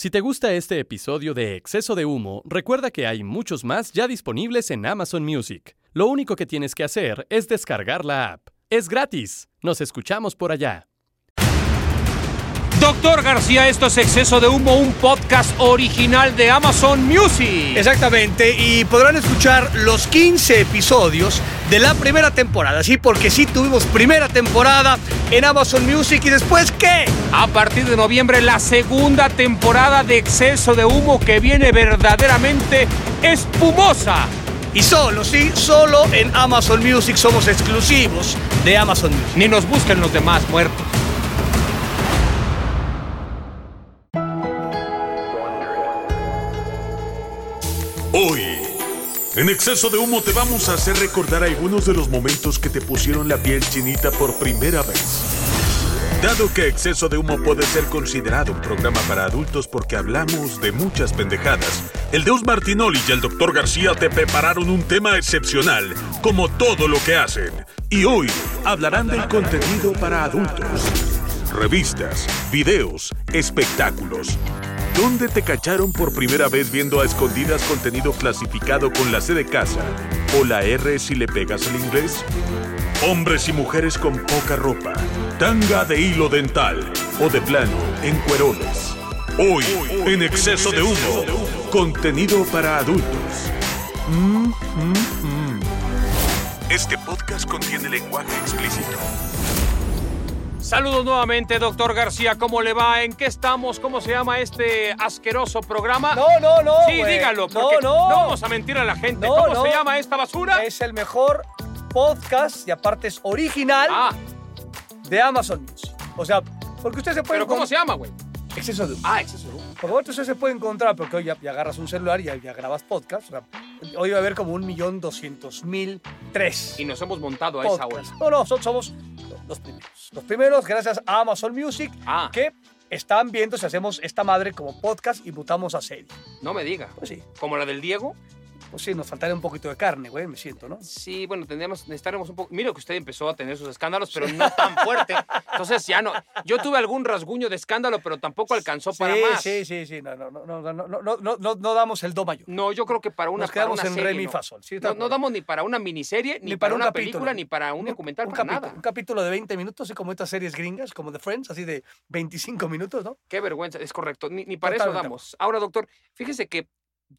Si te gusta este episodio de Exceso de Humo, recuerda que hay muchos más ya disponibles en Amazon Music. Lo único que tienes que hacer es descargar la app. Es gratis. Nos escuchamos por allá. Doctor García, esto es Exceso de Humo, un podcast original de Amazon Music. Exactamente, y podrán escuchar los 15 episodios de la primera temporada, sí, porque sí tuvimos primera temporada en Amazon Music y después ¿qué? A partir de noviembre, la segunda temporada de Exceso de Humo que viene verdaderamente espumosa. Y solo, sí, solo en Amazon Music somos exclusivos de Amazon Music. Ni nos busquen los demás muertos. En exceso de humo te vamos a hacer recordar algunos de los momentos que te pusieron la piel chinita por primera vez. Dado que exceso de humo puede ser considerado un programa para adultos porque hablamos de muchas pendejadas, el Deus Martinoli y el Dr. García te prepararon un tema excepcional, como todo lo que hacen. Y hoy hablarán del contenido para adultos. Revistas, videos, espectáculos. ¿Dónde te cacharon por primera vez viendo a escondidas contenido clasificado con la C de casa o la R si le pegas el inglés? Hombres y mujeres con poca ropa, tanga de hilo dental o de plano en cuerones. Hoy, en exceso de humo, contenido para adultos. Mm, mm, mm. Este podcast contiene lenguaje explícito. Saludos nuevamente, doctor García. ¿Cómo le va? ¿En qué estamos? ¿Cómo se llama este asqueroso programa? No, no, no. Sí, güey. dígalo, No, porque no. vamos a mentir a la gente. No, ¿Cómo no. se llama esta basura? Es el mejor podcast y aparte es original Ah, de Amazon Music. O sea, porque ustedes se pueden pero ¿cómo se llama, güey? Exceso de Ah, exceso de humo. Por favor, usted se puede encontrar, porque hoy ya, ya agarras un celular y ya, ya grabas podcast. O sea, hoy va a haber como un millón doscientos mil tres. Y nos hemos montado a esa hora. No, no, so- somos los primeros. Los primeros, gracias a Amazon Music, Ah. que están viendo si hacemos esta madre como podcast y mutamos a serie. No me diga. Pues sí, ¿Como la del Diego? Pues sí, nos faltaría un poquito de carne, güey, me siento, ¿no? Sí, bueno, tendríamos, necesitaremos un poco. Miro que usted empezó a tener sus escándalos, pero no tan fuerte. Entonces ya no. Yo tuve algún rasguño de escándalo, pero tampoco alcanzó para sí, más. sí, sí, sí, no, no, no, no, no, no, no, no, damos el do mayor. No, yo creo que para una. Nos quedamos para una en re, serie, mi, no. fa, sol. Sí, No, damos ni para una miniserie, ni, para, una película, ni para un, documental, un para capítulo, nada. Un capítulo de 20 minutos, así como estas series gringas, como The Friends, así de 25 minutos, ¿no? Qué vergüenza, es correcto. Ni, ni para eso damos. Ahora, doctor, fíjese que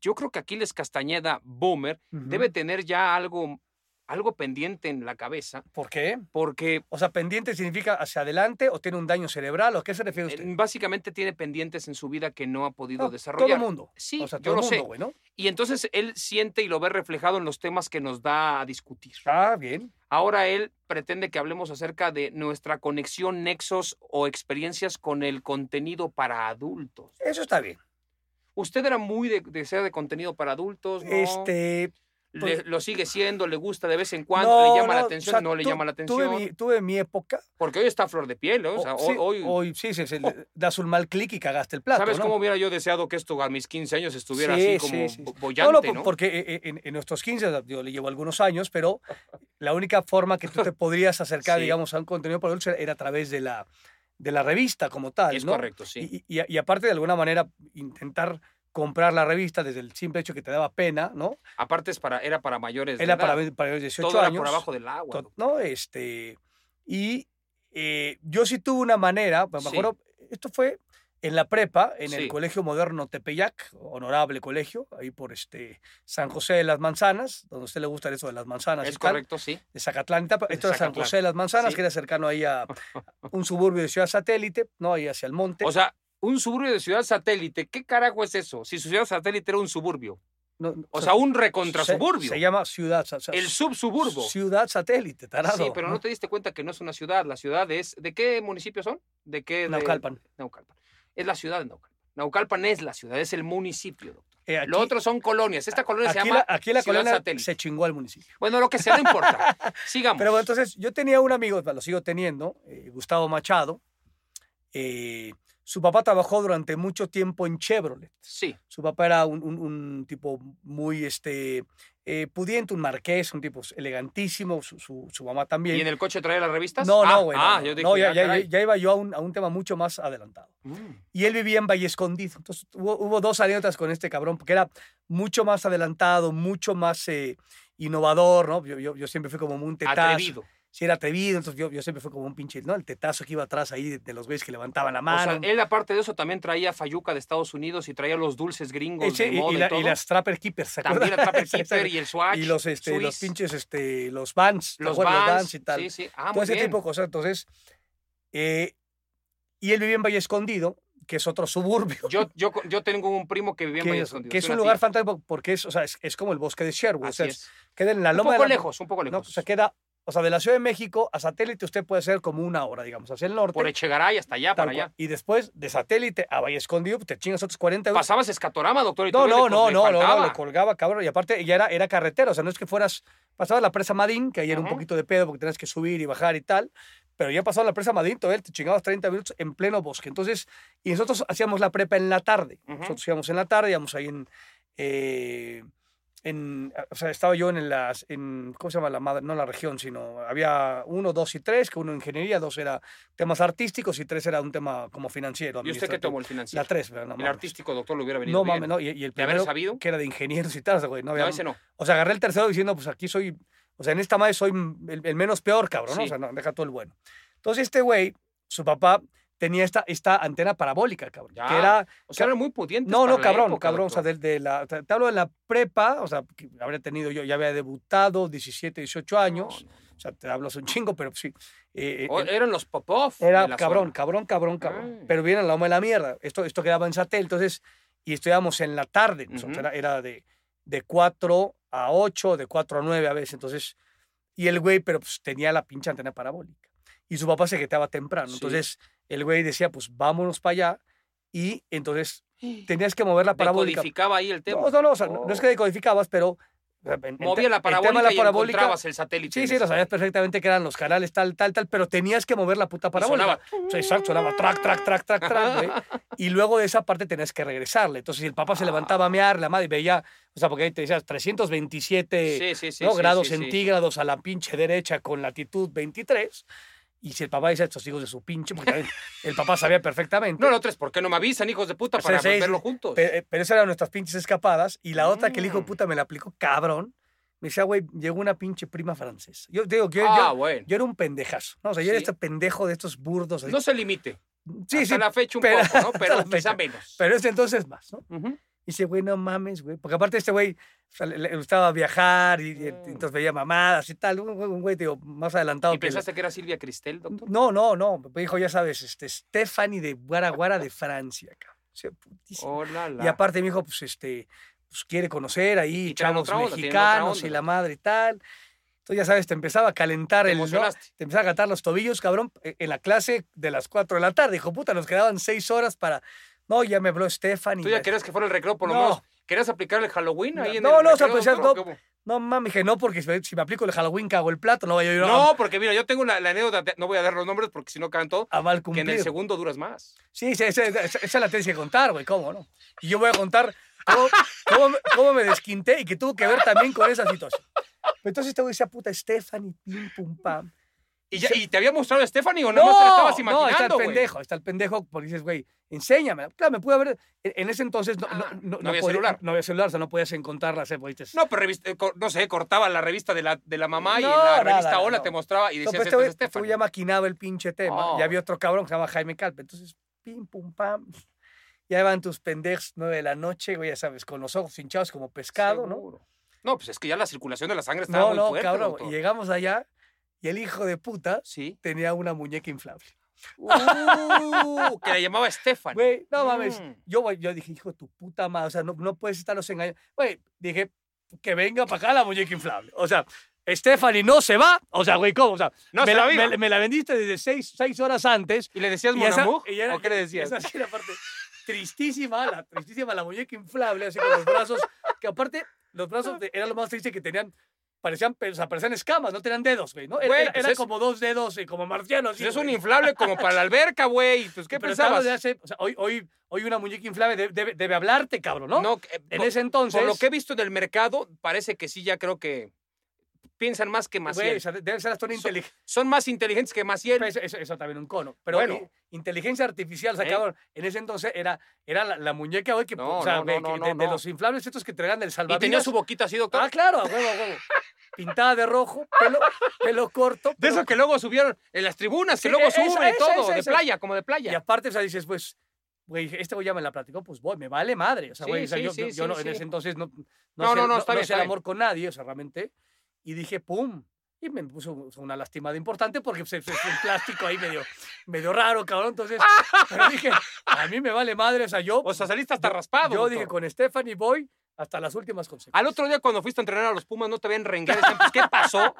yo creo que Aquiles Castañeda, Boomer, debe tener ya algo, algo pendiente en la cabeza, ¿Por qué? porque O sea, pendiente significa hacia adelante o tiene un daño cerebral o a qué se refiere usted? básicamente tiene pendientes en su vida que no ha podido No, desarrollar. Todo el mundo. Sí, o sea, yo todo lo el sé. mundo, güey, ¿no? Y entonces él siente y lo ve reflejado en los temas que nos da a discutir. Ah, bien. Ahora él pretende que hablemos acerca de nuestra conexión, nexos o experiencias con el contenido para adultos. Eso está bien. Usted era muy de, de ser de contenido para adultos, ¿no? Este. Le- pues- lo sigue siendo, le gusta de vez en cuando, no, le llama la no, atención, o sea, no le tu- llama la Tuve atención. mi, tuve mi época. Porque hoy está flor de piel, ¿eh? O sea, o- hoy, sí, hoy- hoy sí, sí, sí, le das un mal clic y cagaste el plato. ¿sabes ¿no? cómo hubiera yo deseado que esto a mis 15 años estuviera Sí, así como sí, sí. bo- No, bollante, no, ¿no? por- porque eh, eh, en, en nuestros 15, yo le llevo algunos años, pero la única forma que tú te podrías acercar, digamos, a un contenido para adultos era a través de la, de la revista como tal, Es ¿no? correcto, sí. Y, y- y aparte, de alguna manera, intentar comprar la revista desde el simple hecho que te daba pena, ¿no? Aparte es para, era para mayores de Era edad. para, para los 18 Todo era años. por abajo del agua. to-. ¿no? Este, y eh, yo sí tuve una manera, me Sí. acuerdo, esto fue en la prepa, en Sí. el Colegio Moderno Tepeyac, honorable colegio, ahí por este San José de las Manzanas, donde a usted le gusta eso de las manzanas Es y tal, correcto, sí. de Zacatlán, tal, De esto era San. José de las Manzanas, Sí. que era cercano ahí a un suburbio de Ciudad Satélite, ¿no? Ahí hacia el monte. O sea, un suburbio de ciudad satélite. ¿Qué carajo es eso? Si su ciudad satélite era un suburbio. No, O sea, un recontra se-. Se, llama Ciudad, sa- El subsuburbo. Ciudad Satélite, tarado. Sí, pero no te diste cuenta que no es una ciudad. La ciudad es. ¿De qué municipio son? ¿De qué? de- Naucalpan. Es la ciudad de Naucalpan. Naucalpan es la ciudad, es el municipio, doctor. Eh, aquí- Lo otro son colonias. Esta colonia se llama la, aquí la colonia Satélite. se chingó al municipio. Bueno, lo que sea, no importa. Sigamos. Pero bueno, entonces yo tenía un amigo, lo sigo teniendo, eh, Gustavo Machado. eh, su papá trabajó durante mucho tiempo en Chevrolet. Sí, Su papá era un, un- un tipo muy este, eh, pudiente, un marqués, un tipo elegantísimo, su, su, su mamá también. ¿Y en el coche traía las revistas? No, Ah, no, güey. Ah, no, yo dije, no, ya, ah, ya- ya iba yo a un, a un tema mucho más adelantado. Mm. Y él vivía en Valle Escondido. Entonces hubo, hubo dos anécdotas con este cabrón, porque era mucho más adelantado, mucho más eh, innovador, ¿no? Yo, yo, yo siempre fui como un tetazo. Atrevido. Sí, era atrevido, entonces yo, yo siempre fui como un pinche, ¿no? El tetazo que iba atrás ahí de, de los güeyes que levantaban la O mano. sea, él aparte de eso también traía fayuca de Estados Unidos y traía los dulces gringos de y, moda y y, la- todo. y las Trapper Keepers, ¿se También la? Trapper Keeper y el Swatch. Y los, este, los pinches, este, los Vans, ¿te los acuerdas? Vans, y tal. Sí, sí. Ah, todo ese bien. tipo de cosas. Entonces, eh, y él vivía en Valle Escondido, que es otro suburbio. Yo, yo, yo tengo un primo que vivía en Valle es, Escondido. que es un lugar fantástico porque es, o sea, es, es como el bosque de Sherwood. o Así sea, es. queda en la Un loma poco de la, lejos, un poco No, lejos. o sea, queda, o sea, de la Ciudad de México a satélite usted puede hacer como una hora, digamos, hacia el norte. Por Echegaray hasta allá, para allá. Y después de satélite a Valle Escondido, te chingas otros 40 euros. Pasabas escatorama, doctor. Y No, no, no, no, no, le colgaba, cabrón. Y aparte ya era, era carretera, o sea, no es que fueras, pasabas la presa Madín, que ahí era un poquito de pedo porque tenías que subir y bajar y tal, pero ya pasado la presa Madín, todavía te chingabas 30 minutos en pleno bosque. Entonces, y nosotros hacíamos la prepa en la tarde. Nosotros íbamos en la tarde, íbamos ahí en, eh, en, o sea, estaba yo en las, en, ¿cómo se llama la madre? No la región, sino había uno, dos y tres, que uno ingeniería, dos era temas artísticos y tres era un tema como financiero. ¿Y usted qué tomó el financiero? La tres, no el mames. artístico, doctor, le hubiera venido No bien. mames, no. Y, y el ¿De haber primero, sabido? que era de ingenieros y tal, güey. No, había- No, ese no. O sea, agarré el tercero diciendo, pues aquí soy, o sea, en esta madre soy el, el menos peor, cabrón, ¿no? O sea, no, deja todo el bueno. Entonces, este güey, su papá tenía esta, esta antena parabólica, cabrón. Ya. Que era. O sea, eran muy pudientes No, no, cabrón, época, cabrón. O sea, doctor. de, de la, te te hablo de la prepa, o sea, que habría tenido yo, ya había debutado, 17, 18 años. No, no. O sea, te hablo hace un chingo, pero sí. eh, O- eh, eran los Popov. era cabrón, cabrón, cabrón, cabrón. Ah. Pero viene la loma de la mierda. Esto, esto quedaba en satélite, entonces, y estudiábamos en la tarde. nosotros, Ujú. era, era de, de 4 a 8, de 4 a 9 a veces. Entonces, y el güey, pero pues tenía la pinche antena parabólica. Y su papá se quedaba temprano. Sí. Entonces, el güey decía, pues vámonos para allá. Y entonces tenías que mover la parabólica. Decodificaba ahí el tema. No, no, no, o sea, no- no es que Oh. decodificabas, pero. te- Movía la el tema parabólica de la y parabólica- encontrabas el satélite. Sí, sí, lo sabías perfectamente que eran los canales tal, tal, tal, pero tenías que mover la puta parabólica. sonaba. O sea, exacto, sonaba track, track, track, track, track, güey. Y luego de esa parte tenías que regresarle. Entonces, si el papá se levantaba a mear, la madre veía, o sea, porque ahí te decías 327 Sí, sí, sí, ¿no? sí, grados sí, sí. centígrados a la pinche derecha con latitud 23. Y si el papá dice estos hijos de su pinche, porque el papá sabía perfectamente. No, no, tres, ¿por qué no me avisan, hijos de puta, para verlo juntos? Pe- Pero, esas eran nuestras pinches escapadas. Y la otra que el hijo de Mm. puta me la aplicó, cabrón. Me decía, güey, llegó una pinche prima francesa. Yo digo que yo, ah, yo- bueno. yo era un pendejazo. ¿no? O sea, yo era este pendejo de estos burdos. No se limite. sí, Hasta sí. la fecha un pero- poco, ¿no? Pero la quizá fecha. menos. Pero este entonces más, ¿no? Ujú. Y dice, güey, no mames, güey. Porque aparte este güey o sea, le, le gustaba viajar y, y Mm. entonces veía mamadas y tal. Un, güey- un güey, digo, más adelantado ¿Y que... la- pensaste que era Silvia Cristel, doctor? No, no, no. Me dijo, ya sabes, este, Stephanie de Guaraguara de Francia, cabrón. O sea, putísimo. Oh, la, la. Y aparte me dijo, pues, este, pues quiere conocer ahí chavos onda, mexicanos y la madre y tal. Entonces, ya sabes, te empezaba a calentar Te el... ¿no? Te empezaba a calentar los tobillos, cabrón, e- en la clase de las 4 de la tarde. Dijo, puta, nos quedaban 6 horas para... No, ya me habló Stephanie. ¿Tú ya querías que fuera el recreo por lo No. menos? ¿Querías aplicar el Halloween ahí en No, el no, o sea, recreo, pues, no- o qué hubo? No, mami, dije, no, porque si, me aplico el Halloween cago el plato, no vaya a a- No, porque mira, yo tengo la, la anécdota, no voy a dar los nombres porque si no canto, a mal que en el segundo duras más. Sí, sí, esa, esa- esa la tienes que contar, güey, ¿cómo no? Y yo voy a contar cómo, cómo, me- cómo me desquinté y que tuvo que ver también con esa situación. Pero entonces este güey decía, puta, Stephanie, pim, pum, pam. ¿Y, ya- y te había mostrado a Stephanie o No, no, te la estabas no, imaginando, está el pendejo, está el pendejo, porque dices, güey, enséñame. Claro, me pude haber, en, ese entonces no, no, Ah, no, no había podía- celular. No había celular, o sea, no podías encontrarlas, ¿eh? No, pero revista- eh, no sé, cortaba la revista de la, de la mamá y en No, la revista Hola no. te mostraba y No, decías, pero este esto güey es Stephanie. tú ya maquinaba el pinche tema. Oh. Y había otro cabrón que se llama Jaime Calpe. Entonces, pim, pum, pam. Ya van tus pendejos nueve de la noche, güey, ya sabes, con los ojos hinchados como pescado, ¿no? Seguro. No, pues es que ya la circulación de la sangre estaba No, muy no, fuerte, cabrón. Y llegamos allá y el hijo de puta Sí. tenía una muñeca inflable. Uh, que la llamaba Stephanie. Güey, no mames. Mm. Yo, yo dije, hijo de tu puta madre, o sea, no, no puedes estarlos engañando. Güey, dije, que venga para acá la muñeca inflable. O sea, Stephanie no se va. O sea, güey, ¿cómo? O sea, No me, se la, me- me la vendiste desde seis, seis horas antes. ¿Y le decías era- ¿O qué le decías? Esa sí era parte tristísima, la tristísima la muñeca inflable, así con los brazos, que aparte los brazos de- era lo más triste que tenían parecían, o sea, parecían escamas, no tenían dedos, güey, ¿no? Era, Güey, era- pues era es- como dos dedos, eh, como marcianos. Pues es un inflable como para la alberca, güey. Pues, ¿qué Pero pensabas? de hace- o sea, hoy, hoy, hoy una muñeca inflable debe, debe- hablarte, cabrón, ¿no? No, eh, en por- ese entonces... Por lo que he visto en el mercado, parece que sí, ya creo que piensan más que güey, Maciel. o sea, debe ser hasta Son-. Son más inteligentes que Maciel. Eso, eso- eso también un cono. Pero Bueno. eh, inteligencia artificial, o sea, ¿Eh? cabrón, en ese entonces era, era la, la muñeca hoy que, No, o sea, no, de, no, los inflables estos que te regalan del Y salvavidas. tenía su boquita así, doctor. Ah, claro, a huevo, a huevo. Pintada de rojo, pelo, pelo corto. de eso que luego subieron en las tribunas, que Sí, luego esa, suben y todo, esa, de esa. playa, como de Y playa. aparte, o sea, dices, pues, güey, este güey ya me la platicó, pues voy, me vale madre. O sea, Sí, güey, o sea, sí, yo, sí, yo- sí, no, en sí. ese entonces no, no, No, hacía- no, no, está bien, hacía está el amor con nadie, o sea, realmente. Y dije, pum. Y me puso una lastimada importante porque pues, es un plástico ahí medio, medio raro, cabrón. Entonces, pero dije, a mí me vale madre. O sea, yo, O sea, saliste hasta raspado. yo doctor. dije, con Stephanie voy hasta las últimas consecuencias. Al otro día cuando fuiste a entrenar a los Pumas no te ven rengueres. Pues, ¿Qué pasó?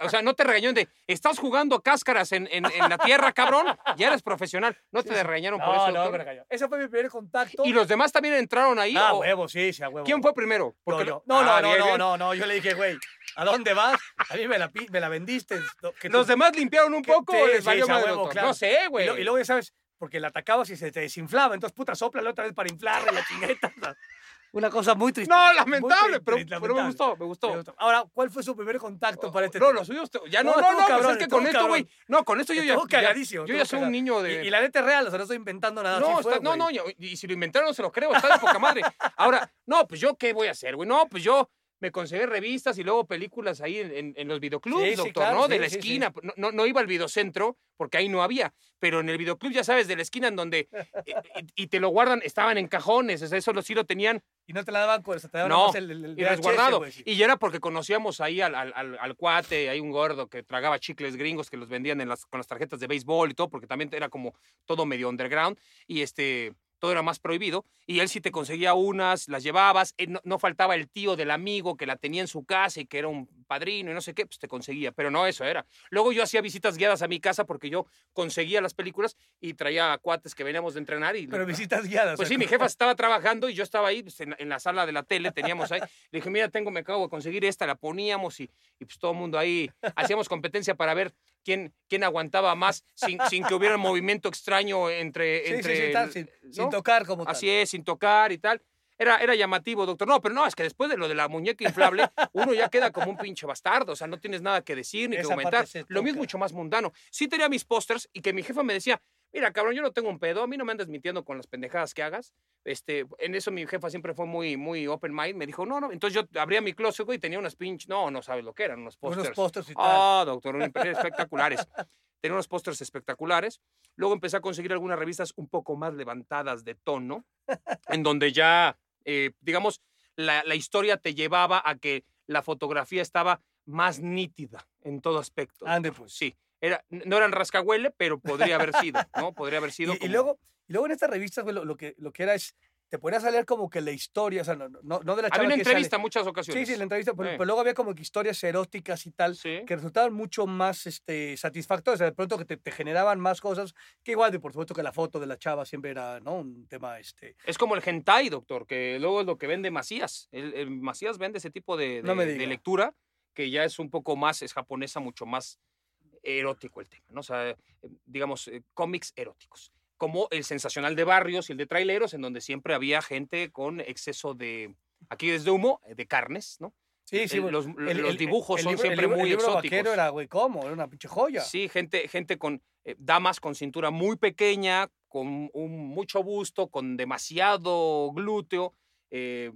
O sea, no te regañaron de, estás jugando cáscaras en, en- en la tierra, cabrón. Ya eres profesional. No te regañaron por no, eso. no, doctor? me regañó. Ese fue mi primer contacto. ¿Y los demás también entraron ahí? Ah, o- huevo, sí, sí, a huevo. ¿Quién fue primero? Porque yo. No, no, Ah, no, bien, no, no, no. Yo le dije, güey, ¿a dónde vas? A mí me la, me la vendiste. no, que ¿Los tú- demás limpiaron un poco o les valió sí, madre, huevo, claro. No sé, güey. y luego ya sabes, porque la atacabas y se te desinflaba. Entonces, puta, sopla otra vez para inflarle la chingueta. Una cosa muy triste. No, lamentable, triste, pero, lamentable. pero me gustó, me gustó. Me gustó. Ahora, ¿cuál fue su primer contacto para este no, tema? los suyos, ya no, No, no, no, pues es que con esto, güey, no, con esto yo ya, yo ya soy un niño de... y la neta es real, o sea, no estoy inventando nada. No, así fue, está- no, no, y y si lo inventaron se lo creo, está de poca madre. Ahora, no, pues yo qué voy a hacer, güey. No, pues yo me conseguí revistas y luego películas ahí en, en- en los videoclubs, Sí, sí, doctor, claro, ¿no? de la esquina. No, no, iba al videocentro porque ahí no había, pero en el videoclub, ya sabes, de la esquina en donde. eh, y, y te lo guardan, estaban en cajones, o sea, eso sí lo tenían Y no te la daban, pues, te daban No, el, el, el y resguardado. Y era porque conocíamos ahí al, al, al- al cuate, hay un gordo que tragaba chicles gringos que los vendían en las, con las tarjetas de béisbol y todo, porque también era como todo medio underground y este todo era más prohibido. Y él sí te conseguía unas, las llevabas, eh, no, no faltaba el tío del amigo que la tenía en su casa y que era un padrino y no sé qué, pues te conseguía, pero no, eso era. Luego yo hacía visitas guiadas a mi casa porque yo conseguía las películas y traía a cuates que veníamos de entrenar y Pero visitas guiadas. pues sí, mi jefa estaba trabajando y yo estaba ahí pues, en, la- en la sala de la tele, teníamos ahí. Le dije, mira, tengo, me acabo de conseguir esta, la poníamos y, y pues todo el mundo ahí hacíamos competencia para ver quién, quién aguantaba más sin, sin que hubiera un movimiento extraño entre. Sí, entre sí, tal, el- sin, ¿no? sin tocar como tal. Así es, sin tocar y tal. Era, era llamativo, doctor. No, pero no, es que después de lo de la muñeca inflable, uno ya queda como un pinche bastardo. O sea, no tienes nada que decir ni que Esa comentar. Lo mismo mucho más mundano. Sí tenía mis pósters y que mi jefa me decía, mira, cabrón, yo no tengo un pedo, a mí no me andas mintiendo con las pendejadas que hagas. Este, en eso mi jefa siempre fue muy, muy open mind. Me dijo, no, no. Entonces yo abría mi closet güey, y tenía unas pinches, no, no sabes lo que eran, unos Unos pósters. pósters y tal. Ah, doctor, unos espectaculares. Tenía unos pósters espectaculares. Luego empecé a conseguir algunas revistas un poco más levantadas de tono, en donde ya, eh, digamos, la, la historia te llevaba a que la fotografía estaba más nítida en todo aspecto. Ande, pues. Sí, era, no eran rascahuele, pero podría haber sido, ¿no? Podría haber sido Y, luego, y luego en estas revistas, güey, lo, lo que, lo que era es, te ponías a leer como que la historia, o sea, no, no, no de la chava Había una que sale- entrevista en muchas Sí, ocasiones. sí, la entrevista, pero, Sí. pero luego había como que historias eróticas y tal, Sí. que resultaban mucho más este, satisfactorias, o sea, de pronto que te, te generaban más cosas, que igual, y por supuesto que la foto de la chava siempre era, ¿no? Un tema, este... Es como el hentai, doctor, que luego es lo que vende Macías. El, el Macías vende ese tipo de, No de- lectura que ya es un poco más, es japonesa, mucho más erótico el tema, ¿no? O sea, eh, digamos, eh, cómics eróticos. Como el sensacional de barrios y el de traileros, en donde siempre había gente con exceso de, aquí desde humo, eh, de carnes, ¿no? Sí, sí, El- los, los dibujos son siempre muy el libro exóticos. vaquero era, güey, ¿cómo? Era una pinche joya. Sí, gente, gente con eh, damas con cintura muy pequeña, con un, mucho busto, con demasiado glúteo, eh,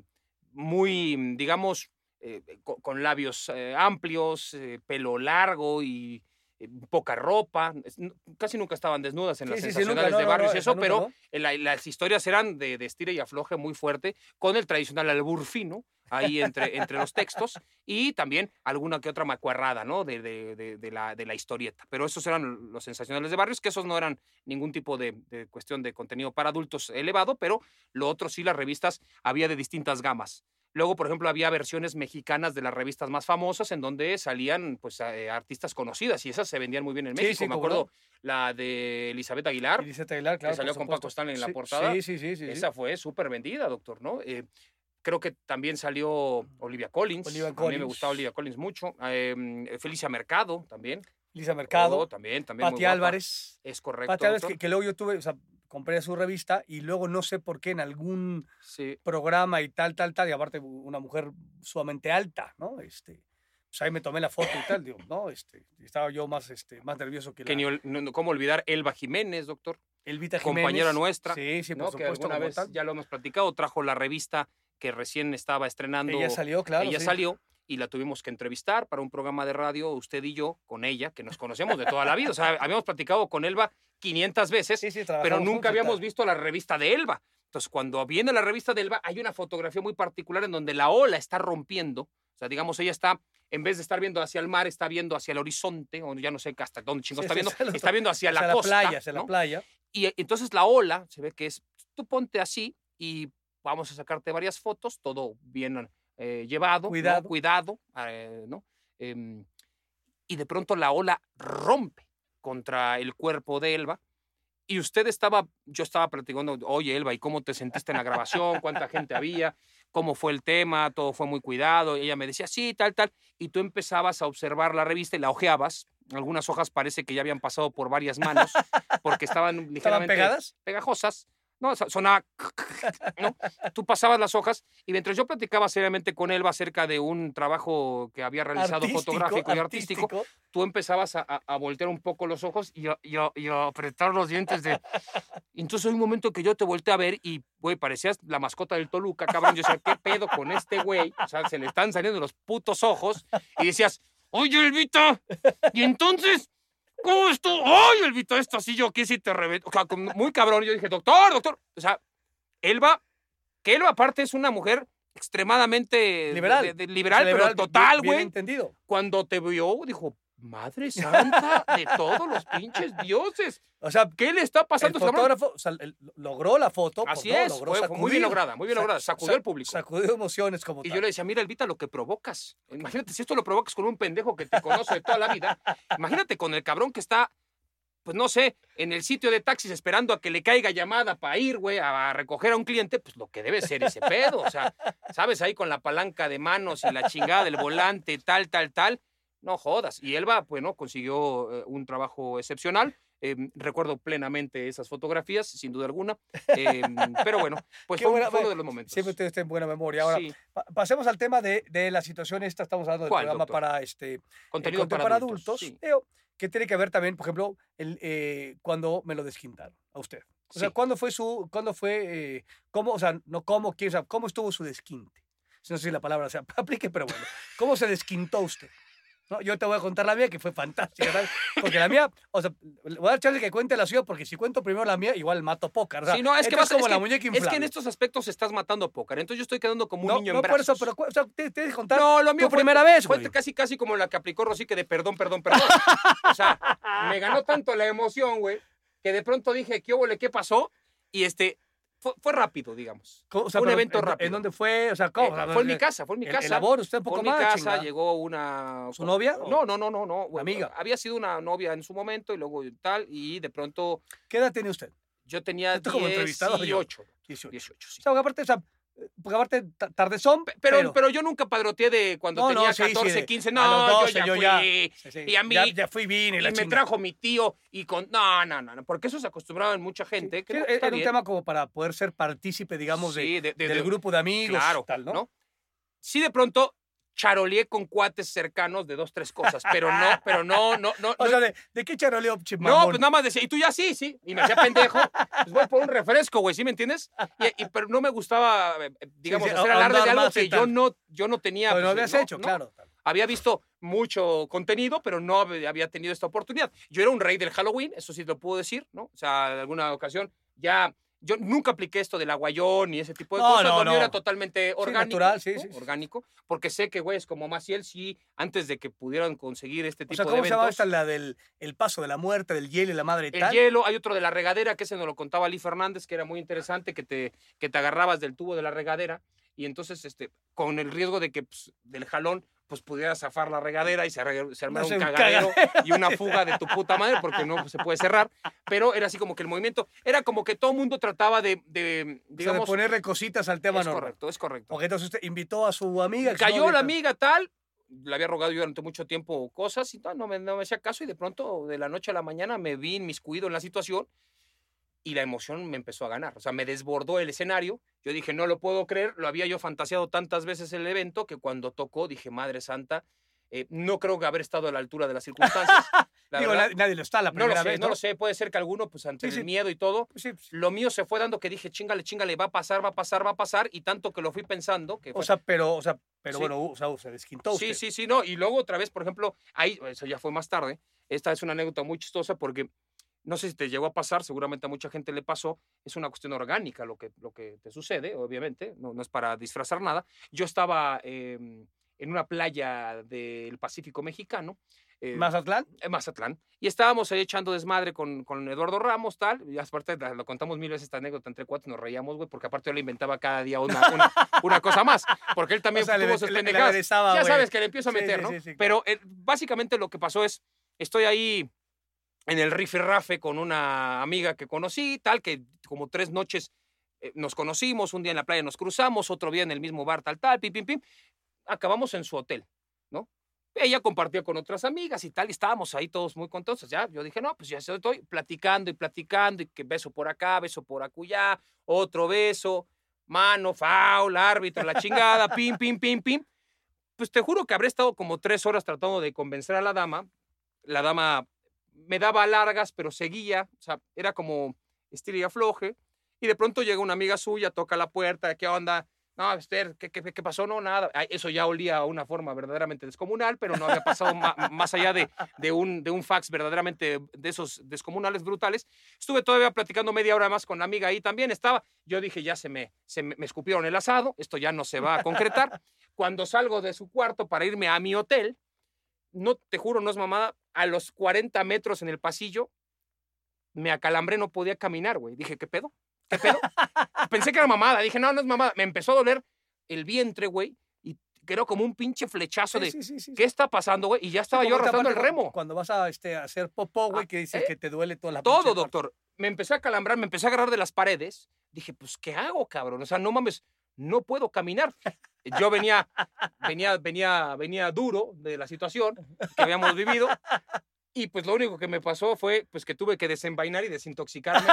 muy, mm, digamos, eh, co- con, labios amplios, pelo largo y eh, poca ropa. Es- Casi nunca estaban desnudas en Sí, las sí, sí, sensacionales nunca, de no, barrios no, y eso, pero las historias eran de, de estira y afloje muy fuerte, con el tradicional albur fino ahí entre, entre los textos y también alguna que otra macuarrada, ¿no? De, de- de- de la, de la historieta. Pero esos eran los sensacionales de barrios, que esos no eran ningún tipo de, de cuestión de contenido para adultos elevado, pero lo otro sí, las revistas había de distintas gamas. Luego, por ejemplo, había versiones mexicanas de las revistas más famosas en donde salían pues, eh, artistas conocidas y esas se vendían muy bien en Sí, México. sí, Me cómo acuerdo no. la de Elizabeth Aguilar. Eliseta Aguilar, claro. salió por con Paco. Stanley en la Sí, portada. Sí, sí, sí. sí, sí. Esa fue súper vendida, doctor, ¿no? Eh, creo que también salió Olivia Collins. Olivia A mí me Collins. gustaba Olivia Collins mucho. em, Felicia Mercado también. Lisa Mercado, Oh, también, también. Pati. Álvarez. Es correcto. Pati Álvarez, que, que luego yo tuve, o sea, compré su revista y luego no sé por qué en algún Sí. programa y tal, tal, tal, y aparte una mujer sumamente alta, ¿no? Este, pues ahí me tomé la foto y tal, digo, no, este, estaba yo más, este, más nervioso que, Que la, ni no- ¿Cómo olvidar Elba Jiménez, doctor? Elvita Jiménez. compañera nuestra, Sí, sí, por ¿no? que supuesto, alguna como vez tal. ya lo hemos platicado, trajo la revista que recién estaba estrenando. Ella salió, claro. ella sí. salió y la tuvimos que entrevistar para un programa de radio, usted y yo, con ella, que nos conocemos de toda la vida. O sea, habíamos platicado con Elba 500 veces, Sí, sí, pero nunca habíamos tal. visto la revista de Elba. Entonces, cuando viene la revista de Elba, hay una fotografía muy particular en donde la ola está rompiendo. O sea, digamos, ella está, en vez de estar viendo hacia el mar, está viendo hacia el horizonte, o ya no sé hasta dónde chingo Sí, está viendo, está viendo hacia, Hacia la, la costa. playa, hacia la playa. Y eh, entonces la ola se ve que es, tú ponte así y vamos a sacarte varias fotos, todo bien eh, llevado, ¿no? Cuidado. cuidado, eh, ¿no? Em, y de pronto la ola rompe contra el cuerpo de Elba. Y usted estaba, yo estaba platicando, oye Elba, ¿y cómo te sentiste en la grabación? ¿Cuánta gente había? ¿Cómo fue el tema? Todo fue muy cuidado. Y ella me decía, sí, tal, tal. Y tú empezabas a observar la revista y la ojeabas. Algunas hojas parece que ya habían pasado por varias manos porque estaban ¿Estaban ligeramente pegadas? pegajosas. No, so- sonaba. ¿no? Tú pasabas las hojas y mientras yo platicaba seriamente con Elba acerca de un trabajo que había realizado Artístico, fotográfico y artístico, tú empezabas a, a- a voltear un poco los ojos y a, y a- y a apretar los dientes de... Entonces hay un momento que yo te volteé a ver y, güey, parecías la mascota del Toluca, cabrón. Yo decía, ¿qué pedo con este güey? O sea, se le están saliendo los putos ojos y decías, oye, Elvita, y entonces... ¿Cómo esto? ¡Ay, Elvita, esto así yo aquí sí te reviento! O sea, muy cabrón. Yo dije, doctor, doctor. O sea, Elba, que Elba aparte es una mujer extremadamente Liberal. de- de- liberal, Liberal, pero total, güey entendido. cuando te vio, dijo, Madre Santa de todos los pinches dioses. O sea, ¿Qué le está el pasando a este fotógrafo o sea, el- logró la foto. pues, Así ¿no? es, logró fue- fue muy bien sacudir, lograda, muy bien lograda, sacudió sa- al público. Sacudió emociones como Y tal. yo le decía, mira, Elvita, lo que provocas. Imagínate, si esto lo provocas con un pendejo que te conoce de toda la vida, imagínate con el cabrón que está, pues no sé, en el sitio de taxis esperando a que le caiga llamada para ir, güey, a recoger a un cliente, pues lo que debe ser ese pedo. O sea, ¿sabes? Ahí con la palanca de manos y la chingada del volante, tal, tal, tal. No jodas. Y Elba, bueno, consiguió eh, un trabajo excepcional. Eh, recuerdo plenamente esas fotografías, sin duda alguna. Eh, pero bueno, pues fue, buena- fue uno de los momentos. Siempre usted está en buena memoria. Ahora, Sí, pa- pasemos al tema de, de la situación esta. Estamos hablando del ¿Cuál, programa doctor? para este contenido contenido para, adultos. sí. Digo, que tiene que ver también, por ejemplo, el, eh, cuando me lo desquintaron a usted. O sea, Sí. ¿cuándo fue su, cuándo fue, eh, cómo, o sea, no cómo, quién, o sea, cómo estuvo su desquinte? No sé si la palabra se aplique, pero bueno, ¿cómo se desquintó usted? ¿No? Yo te voy a contar la mía, que fue fantástica, ¿sabes? Porque la mía, o sea, le voy a dar chance que cuente la suya, porque si cuento primero la mía, igual mato pócar. O sea, Sí, no, es que vas- como es la que- muñeca Es que en estos aspectos estás matando póker. Entonces yo estoy quedando como un no, niño no en por eso, pero cu- o sea, te, contar No, lo mío tu fue- primera vez, Fue güey. casi, casi como la que aplicó Rosique de perdón, perdón, perdón. O sea, me ganó tanto la emoción, güey, que de pronto dije, ¿qué óvole, qué pasó? Y este, fue, fue rápido, digamos. O sea, un pero evento ¿en- rápido. ¿En dónde fue? O sea, ¿cómo? Eh, fue en mi casa, fue en mi el- casa. Elabora usted un Fue poco en mi más, casa, chingada. llegó una... ¿Su novia No, no, no, no, no. güey, Amiga. Había sido una novia en su momento y luego tal, y de pronto ¿Qué edad tiene usted? yo tenía Esto como entrevistado yo. 18. 18. 18, sí. O sea, aparte, o sea, porque aparte ta- tardezón, Pe- Pero, pero, yo nunca padroteé de cuando No, no, tenía sí, sí, 14, de- 15. a No, los 12 yo ya yo fui. ya- Y, Sí, sí, y a mí- Ya, ya fui bien y la me chingada. trajo mi tío y con... No, no, no, no, porque eso se acostumbraba en mucha gente. que Sí, no, era un bien. tema como para poder ser partícipe, digamos, de, Sí, de- de- del de- grupo de amigos, Claro, tal, ¿no? ¿no? Sí, de pronto charoleé con cuates cercanos de dos, tres cosas, pero no, pero no, no, no. O no, sea, ¿de, de qué charoleo, no, pues nada más decía, y tú ya sí, sí. Y me hacía pendejo. Pues voy por un refresco, güey, ¿sí me entiendes? Y, y- pero no me gustaba, eh, eh, digamos, sí, hacer alarde de algo que yo no, yo no tenía. Pero no pues, habías hecho, no. claro. había visto mucho contenido, pero no hab- había tenido esta oportunidad. Yo era un rey del Halloween, eso sí lo puedo decir, ¿no? O sea, en alguna ocasión ya... Yo nunca apliqué esto del aguayón y ese tipo de No, cosas. no, no. era totalmente orgánico. natural, sí, sí, sí. Orgánico. Porque sé que, güeyes como Maciel, sí, antes de que pudieran conseguir este O tipo sea, de ¿cómo se llama esta? La del el paso de la muerte, del hielo y la madre y El tal. hielo, hay otro de la regadera, que ese nos lo contaba Lee Fernández, que era muy interesante, que te, que te agarrabas del tubo de la regadera y entonces, este, con el riesgo de que, pues, del jalón, pues pudiera zafar la regadera y se, se armara No un un cagadero y una fuga de tu puta madre porque no se puede cerrar. Pero era así como que el movimiento, era como que todo el mundo trataba de, de O sea, de digamos, ponerle cositas al tema es normal. correcto, es correcto. Ok, entonces usted invitó a su amiga. Cayó la amiga tal, le había rogado yo durante mucho tiempo cosas y tal, no me, no me hacía caso y de pronto de la noche a la mañana me vi inmiscuido en la situación y la emoción me empezó a ganar, o sea, me desbordó el escenario, yo dije, no lo puedo creer, lo había yo fantaseado tantas veces el evento que cuando tocó dije, Madre Santa, eh, no creo que haber estado a la altura de las circunstancias. la Digo, verdad. na- nadie lo está la no primera lo sé, vez. no lo sé, puede ser que alguno, pues ante Sí, el sí. miedo y todo, Sí, sí. lo mío se fue dando que dije, chingale, chingale, va a pasar, va a pasar, va a pasar, y tanto que lo fui pensando, que O fue- sea, pero, o sea, pero bueno, o sea, se desquintó Sí, usted. sí, sí, no. Y luego otra vez, por ejemplo, ahí, eso ya fue más tarde. Esta es una anécdota muy chistosa porque no sé si te llegó a pasar, seguramente a mucha gente le pasó. Es una cuestión orgánica lo que, lo que te sucede, obviamente, no, no es para disfrazar nada. Yo estaba eh, en una playa del Pacífico mexicano. eh, Mazatlán. en Mazatlán. Y estábamos ahí echando desmadre con, con Eduardo Ramos, tal. Y aparte, lo contamos mil veces esta anécdota entre cuatro, nos reíamos, güey, porque aparte yo le inventaba cada día una, una, una cosa más. Porque él también O sea, tuvo sus le- le ya sabes que le empiezo a meter, sí, ¿no? sí, sí, Pero eh, básicamente lo que pasó es, estoy ahí en el rifirrafe con una amiga que conocí, tal, que como tres noches eh, nos conocimos, un día en la playa nos cruzamos, otro día en el mismo bar, tal, tal, pim, pim, pim. Acabamos en su hotel, ¿no? Ella compartió con otras amigas y tal, y estábamos ahí todos muy contentos. Ya, yo dije, no, pues ya estoy platicando y platicando, y que beso por acá, beso por acullá, otro beso, mano, foul, árbitro, la chingada, pim, pim, pim, pim. Pues te juro que habré estado como tres horas tratando de convencer a la dama. La dama me daba largas, pero seguía, o sea, era como estira y afloje. Y de pronto llega una amiga suya, toca la puerta, ¿qué onda? No, Esther, ¿qué, qué, qué pasó? No, nada. Eso ya olía a una forma verdaderamente descomunal, pero no había pasado más allá de, de, un, de un fax verdaderamente de esos descomunales brutales. Estuve todavía platicando media hora más con la amiga ahí también. Estaba, yo dije, ya se me, se me, me escupieron el asado, esto ya no se va a concretar. Cuando salgo de su cuarto para irme a mi hotel, no te juro, no es mamada, a los 40 metros en el pasillo, me acalambré, no podía caminar, güey. Dije, ¿qué pedo? ¿Qué pedo? Pensé que era mamada. Dije, no, no es mamada. Me empezó a doler el vientre, güey, y quedó como un pinche flechazo Sí, de, sí, sí, sí. ¿qué está pasando, güey? Y ya estaba yo arrastrando el remo. Cuando vas a, este, a hacer popó, güey, Ah, que dices ¿eh? que te duele toda la Todo, parte. doctor. Me empecé a calambrar, me empecé a agarrar de las paredes. Dije, pues, ¿qué hago, cabrón? O sea, no mames, no puedo caminar. Yo venía, venía, venía, venía duro de la situación que habíamos vivido. Y pues lo único que me pasó fue pues que tuve que desenvainar y desintoxicarme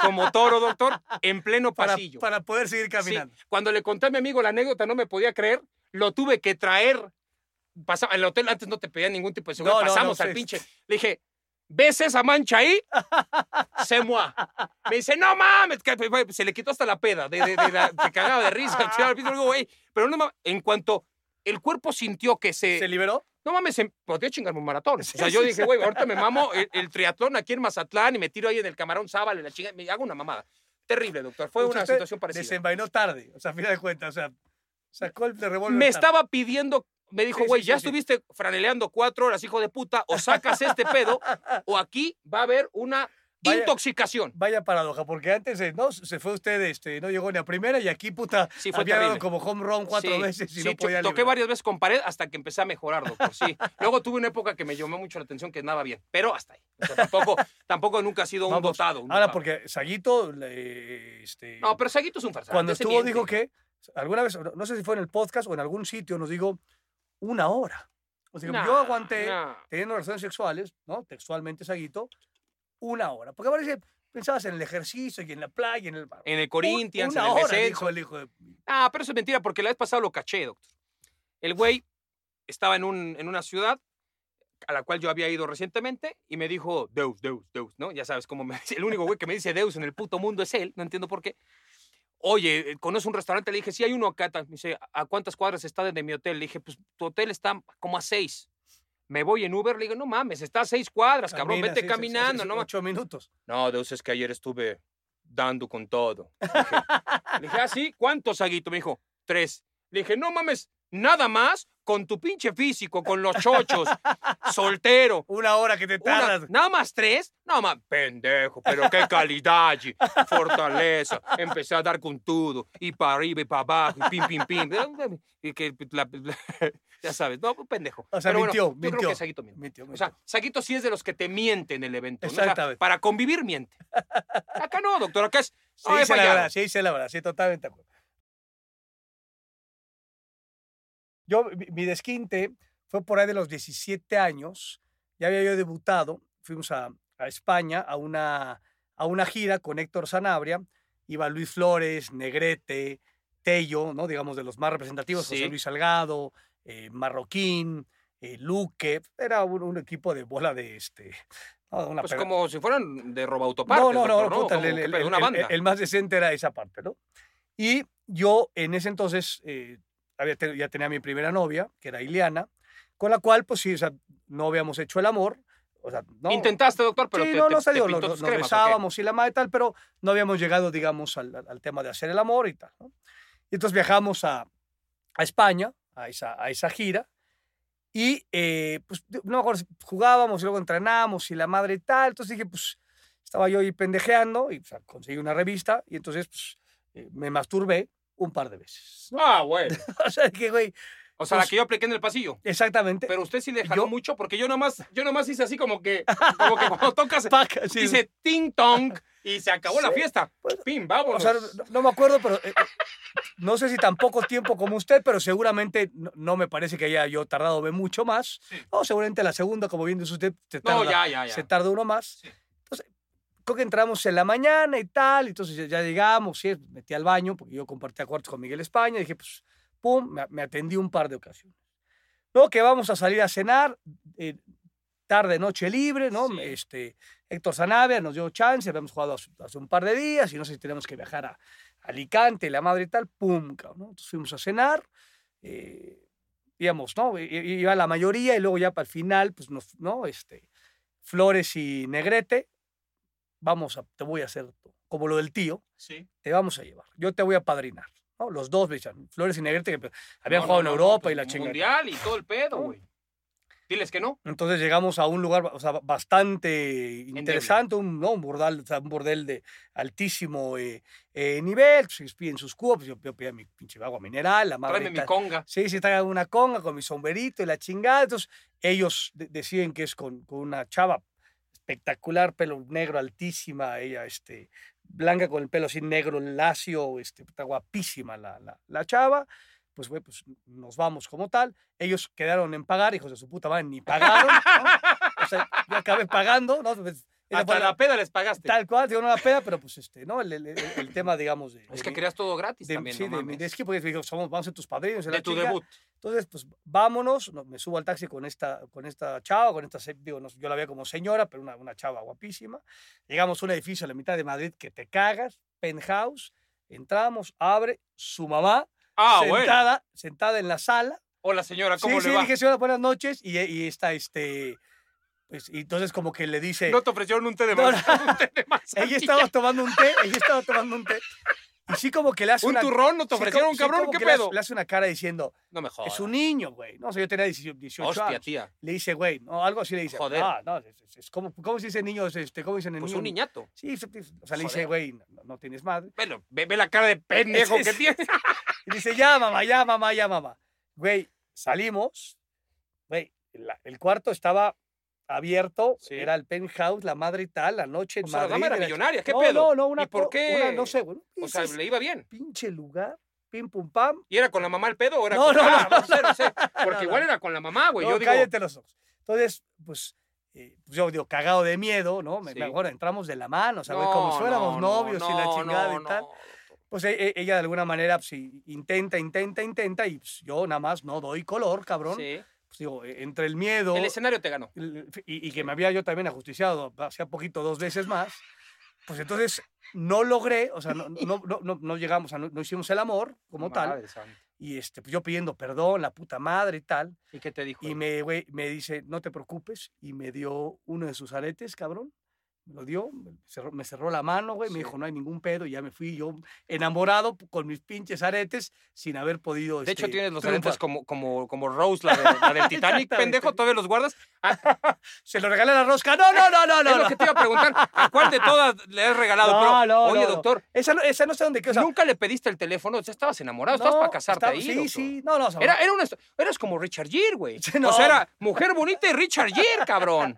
como toro, doctor, en pleno Para, pasillo. para poder seguir Sí, caminando. cuando le conté a mi amigo la anécdota, no me podía creer. Lo tuve que traer. Pasa, el hotel antes no te pedía ningún tipo de seguridad. No, no, no, Pasamos al sí. pinche. Le dije, ¿ves esa mancha ahí? Se moi. Me dice, no mames. Se le quitó hasta la peda. De, de- de la- se cagaba de risa. güey, pero no mames. En cuanto el cuerpo sintió que se. ¿Se liberó? no mames, se- podía chingarme un maratón. O sea, yo sí, dije, güey, ahorita me mamo el, el triatlón aquí en Mazatlán y me tiro ahí en el camarón sábalo y la chinga. Me hago una mamada. Terrible, doctor. Fue una situación parecida. Desenvainó tarde. O sea, a final de cuentas, o sea, sacó el revólver. me tarde. estaba pidiendo, me dijo, sí, güey, sí, ya sí. estuviste franeleando cuatro horas, hijo de puta, o sacas este pedo, o aquí va a haber una Vaya- intoxicación. Vaya paradoja, porque antes eh, no se fue usted, este, no llegó ni a primera y aquí, puta, Sí, fue había dado como home run cuatro Sí, veces y sí, no podía Toqué liberar. varias veces con pared hasta que empecé a mejorar, doctor. Sí. Luego tuve una época que me llamó mucho la atención que nada bien, pero hasta ahí. O sea, tampoco, tampoco nunca ha sido un dotado. un Ahora, dotado. porque Saguito, este, No, pero Saguito es un farsante. cuando estuvo miente. dijo que, alguna vez, no sé si fue en el podcast o en algún sitio, nos dijo una hora. O sea, yo aguanté nah. teniendo relaciones sexuales, ¿no? Textualmente, Saguito, una hora. Porque parece, pensabas en el ejercicio y en la playa, en el... En el Corinthians, una en el hora, dijo el hijo de... Ah, pero eso es mentira, porque la vez pasada lo caché, doctor. El güey estaba en, un, en una ciudad a la cual yo había ido recientemente y me dijo, Deus, Deus, Deus, ¿no? Ya sabes cómo me dice, el único güey que me dice Deus en el puto mundo es él, no entiendo por qué. Oye, eh, ¿conoces un restaurante? Le dije, sí, hay uno acá. Me dice, ¿a cuántas cuadras está de mi hotel? Le dije, pues tu hotel está como a seis. Me voy en Uber, le digo, no mames, está a seis cuadras, cabrón, Camina, vete sí, sí, sí, caminando, sí, ¿no? Ocho minutos. No, Deus, es que ayer estuve dando con todo. Le dije, le dije, ¿ah, sí? ¿Cuántos, Aguito? Me dijo, tres. Le dije, no mames, nada más. Con tu pinche físico, con los chochos, soltero. Una hora que te una- tardas. nada más tres, nada más, pendejo, pero qué calidad, fortaleza. Empecé a dar con todo, y para arriba y para abajo, y pim, pim, pim. Y que la- ya sabes, no, pendejo. O sea, Pero bueno, mintió, Yo creo mintió. que Saguito miente. Mintió, O sea, mintió. Saguito sí es de los que te mienten en el evento. ¿no? O sea, Exactamente. para convivir miente. Acá no, doctor, acá es. Sí, "No, he dice la fallado". verdad, sí, dice la verdad, sí, totalmente Yo, mi- desquinte fue por ahí de los 17 años, ya había yo debutado, fuimos a, a España a una, a una gira con Héctor Sanabria, iba Luis Flores, Negrete, Tello, ¿no? digamos de los más representativos, Sí. José Luis Salgado, eh, Marroquín, eh, Luque, era un, un equipo de bola de este... no, una Pues pega- como si fueran de robautopartes. no, no, no, doctor, puta, Como el, el- el- el más decente era esa parte, ¿no? Y yo en ese entonces eh, había ya tenía mi primera novia, que era Ileana, con la cual, pues sí, o sea, no habíamos hecho el amor. O sea, no, Intentaste, doctor, pero sí, te, no, no pintó nos, nos cremas, besábamos y la madre tal, pero no habíamos llegado, digamos, al, al- tema de hacer el amor y tal, ¿no? Y entonces viajamos a, a España, a esa, a esa gira, y eh, pues no jugábamos y luego entrenábamos y la madre y tal, entonces dije, pues estaba yo ahí pendejeando y o sea, conseguí una revista y entonces pues eh, me masturbé un par de veces. ¿no? Ah, bueno. o sea, que güey, O sea, la Pues- que yo apliqué en el pasillo. exactamente. Pero usted sí le jaló Yo- mucho porque yo nomás, yo nomás hice así como que, como que cuando tocas, Paca, sí, dice ting tong y se acabó la fiesta. pues, Pim, O vámonos. sea, no, no me acuerdo, pero eh, no sé si tan poco tiempo como usted, pero seguramente no, no me parece que haya yo tardado mucho más. Sí. No, seguramente la segunda, como bien dice usted, se no, tarda, ya, ya, ya. se tarda uno más. Creo que entramos en la mañana y tal, entonces ya- llegamos, sí, metí al baño, porque yo compartía cuartos con Miguel España, y dije, pues, pum, me, me atendí un par de ocasiones. Luego que vamos a salir a cenar, eh, tarde, noche libre, ¿no? Sí. Este, Héctor Sanabria nos dio chance, habíamos jugado hace, hace un par de días y no sé si tenemos que viajar a Alicante, la madre y tal, pum, cabrón, ¿no? Entonces fuimos a cenar, eh, íbamos, ¿no? Iba la mayoría y luego ya para el final, pues, nos, ¿no? Este, Flores y Negrete, vamos a, te voy a hacer como lo del tío, Sí. te vamos a llevar, yo te voy a padrinar, ¿no? Los dos, dicen, Flores y Negrete, que pues, habían No, jugado no, en Europa pues, y la chingada. Mundial y todo el pedo, güey. Diles que no. Entonces llegamos a un lugar o sea, bastante interesante, un, ¿no? un, bordal, o sea, un bordel de altísimo eh, eh, nivel. Se piden sus cubos, pues yo, yo pedía mi pinche agua mineral, la madre. Tráeme mi conga. Sí, sí, traigan una conga con mi sombrerito y la chingada. Entonces, ellos de- deciden que es con, con una chava espectacular, pelo negro, altísima, ella, este, blanca con el pelo así negro, lacio, este, está guapísima la, la, la chava. Pues, güey, pues nos vamos como tal. Ellos quedaron en pagar, hijos de su puta madre, ni pagaron. ¿no? O sea, yo acabé pagando, ¿no? Pues, Hasta fue la peda les pagaste. Tal cual, digo, no la pena, pero pues este, ¿no? El, el- el- el tema, digamos, de. Es de que querías todo gratis de, también, sí, no de mames. de esquí, porque digo, somos, vamos a ser tus padrinos. y la De tu chinga. debut. Entonces, pues vámonos, no- me subo al taxi con esta, con esta chava, con esta, digo, yo la veía como señora, pero una, una chava guapísima. Llegamos a un edificio a la mitad de Madrid que te cagas, penthouse, entramos, abre, su mamá, Ah, bueno. sentada, sentada en la sala. Hola, señora, ¿cómo sí, le sí, va? dije, señora, buenas noches, y, y está este... Pues, y entonces como que le dice... No te ofrecieron un té de No, más. un té de manzanilla. ella estaba tomando un té, ella estaba tomando un té. Y sí como que le hace ¿Un una... turrón? ¿No te ofrecieron, sí, cabrón? ¿Qué que le hace- pedo? Le hace una cara diciendo, No me jodas. es un niño, güey. No, o sea, yo tenía 18, 18 Hostia, años. tía. Le dice, güey, no, algo así le dice. Joder. Ah, no, es, es- es como, ¿cómo se dice niño? Este, ¿Cómo dicen el Pues niño? un niñato. Sí, o sea, le dice, güey, no, no tienes madre. Bueno, ve, ve la cara de pendejo que tiene. Y dice, ya, mamá, ya, mamá, ya, mamá. Güey, salimos. Güey, el cuarto estaba abierto. Sí. Era el penthouse, la madre y tal, la noche en O sea, la dama era millonaria. ¿Qué no, pedo? No, no, una ¿Y por qué? una, no sé. O sea, le iba bien. pinche lugar, pim, pum, pam. ¿Y era con la mamá el pedo o era No, con no, Ah, no, no sé, no sé. Porque igual era con la mamá, güey. Yo digo, cállate los ojos. Entonces, pues, eh, pues yo digo, cagado de miedo, ¿no? Me, Sí. entramos de la mano, o sea, güey, no, como si fuéramos no, novios y la chingada y tal. Pues e- e- ella de alguna manera, pues, intenta, intenta, intenta, y pues, yo nada más no doy color, cabrón. Sí. Pues digo, e- entre el miedo El escenario te ganó. y, y que me había yo también ajusticiado hacía poquito dos veces más, pues entonces no logré, o sea, no, no, no, llegamos, a, no, no hicimos el amor como tal, santa. y este, pues yo pidiendo perdón, la puta madre y tal, ¿Y qué te dijo? y me, güey, me dice, no te preocupes, y me dio uno de sus aretes, cabrón, me lo dio, me cerró, me cerró la mano, güey, me dijo, no hay ningún pedo, y ya me fui yo enamorado con mis pinches aretes sin haber podido. De hecho, este, tienes los triunfar. aretes como, como, como Rose, la, de- la del Titanic, pendejo, todavía los guardas. Ah, Se lo regalé a la rosca. No, no, no, no, es no. lo no. que te iba a preguntar, ¿a cuál de todas le has regalado? No, Pero, no, oye, no, no. doctor, Esa no, esa no sé dónde quedó. o sea, nunca le pediste el teléfono, ya estabas enamorado, estabas para casarte estaba- ahí. Sí, doctor. sí. No, no, Era, era una, eras como Richard Gere, güey. O sea, era mujer bonita y Richard Gere, cabrón.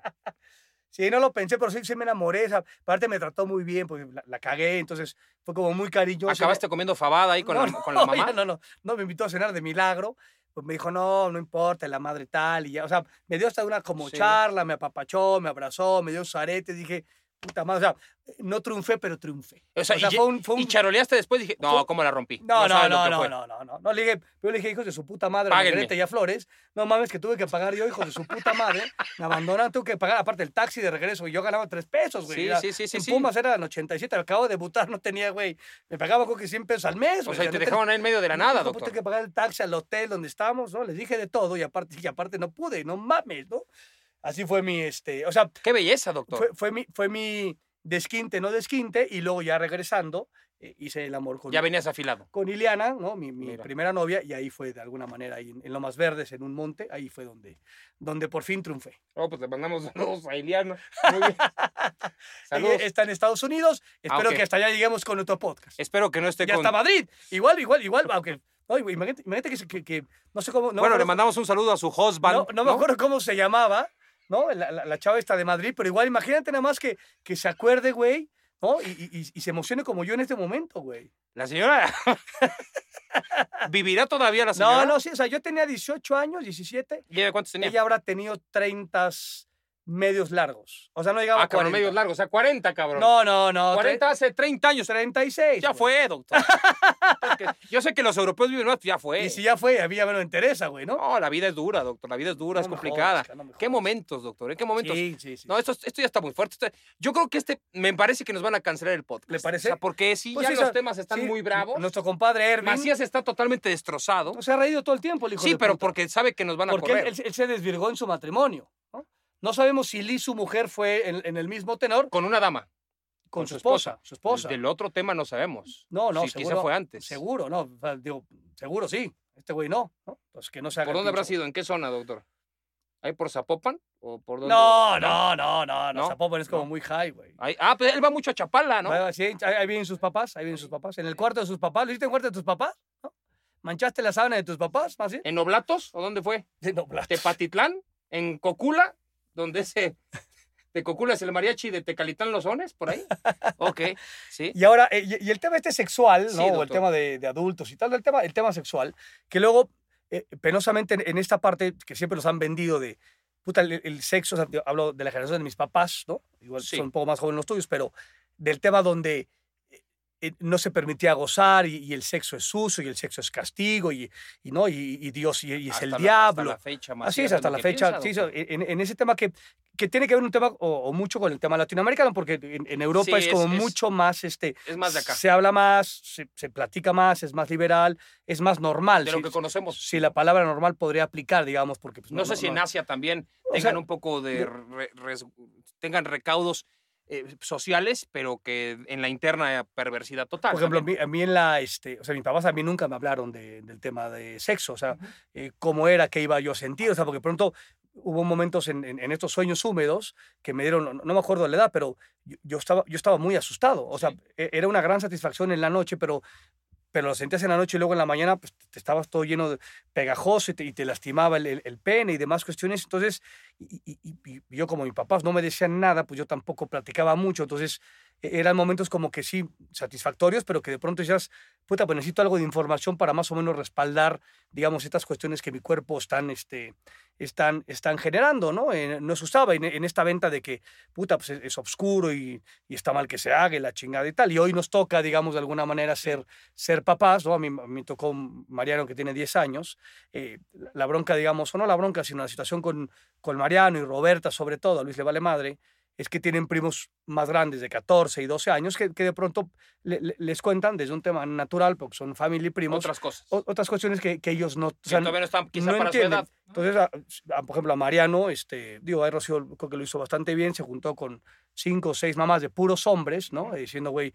Sí, no lo pensé, pero sí, sí me enamoré. Esa parte me trató muy bien, porque la, la cagué, entonces fue como muy cariñoso. Acabaste comiendo fabada ahí con, no, la, no, con la mamá. ya No, no, no, me invitó a cenar de milagro. Pues me dijo, no, no importa, la madre tal. Y ya, o sea, me dio hasta una como Sí. charla, me apapachó, me abrazó, me dio sus aretes. Dije, puta madre, o sea, no triunfé, pero triunfé. O sea, y, fue un. Fue un y charoleaste después dije, no, ¿cómo la rompí? no, no, no, no, no, no, no, no. Le dije, yo le dije, hijos de su puta madre. Margarita y a Flores. No mames, que tuve que pagar yo, hijos de su puta madre. Me abandonaron, tuve que pagar aparte el taxi de regreso. Y yo ganaba tres pesos, güey. Sí, Era- sí, sí, sí, En sí. Pumas eran 87, acabo de debutar, no tenía, güey. Me pagaba creo que 100 pesos al mes, O güey. sea, y no te tenía- dejaban ahí en medio de la no, nada, pues, doctor. Tuve que pagar el taxi al hotel donde estábamos, ¿no? Les dije de todo y aparte, y aparte no pude, no mames, ¿no? Así fue mi, este, o sea, Qué belleza, doctor. fue, fue mi, fue mi desquinte, no desquinte, y luego ya regresando eh, hice el amor con, Ya venías afilado. con Iliana, ¿no? Mi, mi primera novia, y ahí fue de alguna manera, ahí en, en Lomas Verdes, en un monte, ahí fue donde, donde por fin triunfé. Oh, pues le mandamos saludos a Iliana. Muy bien. Saludos. Ella está en Estados Unidos, espero ok. que hasta allá lleguemos con nuestro podcast. Espero que no esté ya con... está Madrid, igual, igual, igual, aunque... No, imagínate, imagínate que, que, que- no sé cómo... No bueno, le mandamos un saludo a su husband. No, no me acuerdo cómo se llamaba, ¿no? La, la- la chava esta de Madrid, pero igual imagínate nada más que, que se acuerde, güey, ¿no? Y, y- y- y se emocione como yo en este momento, güey. La señora... ¿Vivirá todavía la señora? No, no, sí, o sea, yo tenía 18 años, 17, ¿Y ella cuántos tenía? ella habrá tenido 30 medios largos. O sea, no llegaba ah, a cabrón, 40. medios largos. O sea, 40, cabrón. No, no, no. 40 hace 30 años. 36. Ya güey. fue, doctor. Porque yo sé que los europeos viven más, ya fue. Y si ya fue, a mí ya me lo interesa, güey, ¿no? No, la vida es dura, doctor. La vida es dura, No es complicada. jodas, no me ¿Qué momentos, doctor? ¿En qué momentos? Sí, sí, sí. No, esto, esto ya está muy fuerte. Esto- Yo creo que este, me parece que nos van a cancelar el podcast. ¿Le parece? O sea, porque sí, Pues ya los o temas están sí, muy bravos. Nuestro compadre Erwin. Macías está totalmente destrozado. no se ha reído todo el tiempo, el hijo Sí, de pero puta. porque sabe que nos van a Porque él, correr. él- él se desvirgó en su matrimonio. ¿no? No sabemos si Liz, su mujer, fue en, en el mismo tenor Con una dama. con, su esposa. Su esposa. Del otro tema no sabemos. No, no, Sí, seguro. quizá fue antes. Seguro, no. digo, seguro sí. Este güey no. ¿no? Pues que no se haga ¿Por dónde habrá sido? ¿En qué zona, doctor? ¿Ahí por Zapopan? ¿O por dónde? No, no, no, no. ¿No? no. Zapopan es como muy high, güey. Ah, pues él va mucho a Chapala, ¿no? Sí, ahí vienen sus papás, ahí vienen sus papás. En el cuarto de sus papás. ¿Lo hiciste en el cuarto de tus papás? ¿No? ¿Manchaste la sábana de tus papás? ¿Más ¿En Oblatos? ¿O dónde fue? No, bla- ¿Tepatitlán? ¿En Cocula? ¿Donde ese... De Cocula es el mariachi de Tecalitán Los Sones? ¿Por ahí? Ok, sí. Y ahora, eh, y, y el tema este sexual, Sí, ¿no? o el tema de, de adultos y tal, el tema, el tema sexual, que luego, eh, penosamente en, en esta parte que siempre nos han vendido de, puta, el, el sexo, o sea, yo hablo de la generación de mis papás, ¿no? Igual Sí. son un poco más jóvenes los tuyos, pero del tema donde no se permitía gozar y, y el sexo es sucio y el sexo es castigo y, y no, y, y Dios y, es el la- diablo. Hasta la fecha, Así Macías, es, hasta la fecha. piensa, sí, so- en, en ese tema que, que tiene que ver un tema o, o mucho con el tema latinoamericano, porque en, en Europa Sí, es como es- mucho más, este, Es más de acá, se habla más, se, se platica más, es más liberal, es más normal. de lo si, que conocemos. si la palabra normal podría aplicar, digamos, porque... pues, No, sé si en Asia también O tengan sea, un poco de... de- re- res- tengan recaudos eh, sociales, pero que en la interna perversidad total. Por ejemplo, a también. mí, a mí en la, este, o sea, mis papás a mí nunca me hablaron de- del tema de sexo, o sea, eh, cómo era, qué iba yo a sentir, o sea, porque pronto hubo momentos en, en- en estos sueños húmedos que me dieron, no, no me acuerdo de la edad, pero yo, yo estaba, yo estaba muy asustado, o sea, Sí. e- era una gran satisfacción en la noche, pero, pero lo sentías en la noche y luego en la mañana pues, te estabas todo lleno de pegajoso y te, lastimaba el, el- el pene y demás cuestiones, entonces, y, y- yo como mis papás no me decían nada, pues yo tampoco platicaba mucho, entonces eran momentos como que sí, satisfactorios, pero que de pronto decías, puta, pues necesito algo de información para más o menos respaldar, digamos, estas cuestiones que mi cuerpo están, este, están, están generando, ¿no? Eh, no se usaba en, en esta venta de que, puta, pues es, es oscuro y, y está mal que se haga y la chingada y tal. Y hoy nos toca, digamos, de alguna manera ser, ser papás, ¿no? A mí me tocó Mariano que tiene 10 años. eh, la- la bronca, digamos, o no la bronca, sino la situación con, con Mariano y Roberta, sobre todo, a Luis le vale madre, es que tienen primos más grandes de 14 y 12 años que, que de pronto le- le- les cuentan desde un tema natural, porque son family primos, Otras cosas. o- otras cuestiones que, que ellos no, o sea, todavía no están quizá no para su entienden. edad. Entonces, a- a- por ejemplo, a Mariano, este, digo, ahí Rocío creo que lo hizo bastante bien, se juntó con cinco o seis mamás de puros hombres, ¿no? Eh, Diciendo, güey,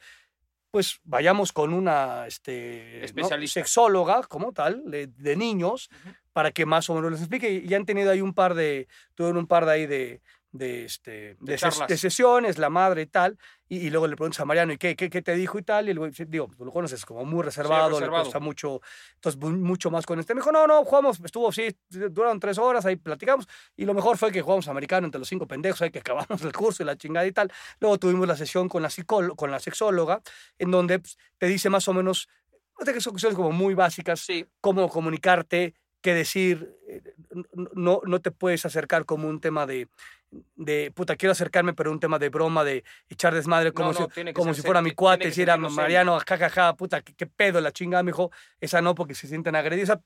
pues vayamos con una este, ¿no? Especialista. sexóloga como tal, de, de niños, para que más o menos les explique. Y, y han tenido ahí un par de, tuvieron un par de ahí de, de, este, de, ses- charlas. de sesiones, la madre y tal, y, y luego le preguntas a Mariano, ¿y qué, qué, qué te dijo y tal? Y sí, digo, tú lo conoces como muy reservado, le reservado. cuesta mucho, entonces mu- mucho más con este. Me dijo, no, no, jugamos, estuvo, sí, duraron tres horas, ahí platicamos, y lo mejor fue que jugamos americano entre los cinco pendejos, ahí que acabamos el curso y la chingada y tal. Luego tuvimos la sesión con la, con la sexóloga, en donde pues, te dice más o menos, no sé que son cuestiones como muy básicas, Sí, cómo comunicarte, qué decir, eh, no, no te puedes acercar como un tema de, de, puta, quiero acercarme, pero un tema de broma, de echar desmadre, como, No, no, si, como si fuera mi cuate, que decir ser a algo serio. Mariano, jajaja, puta, qué, qué pedo la chingada, me dijo, esa no, porque se sienten agredidos. O sea,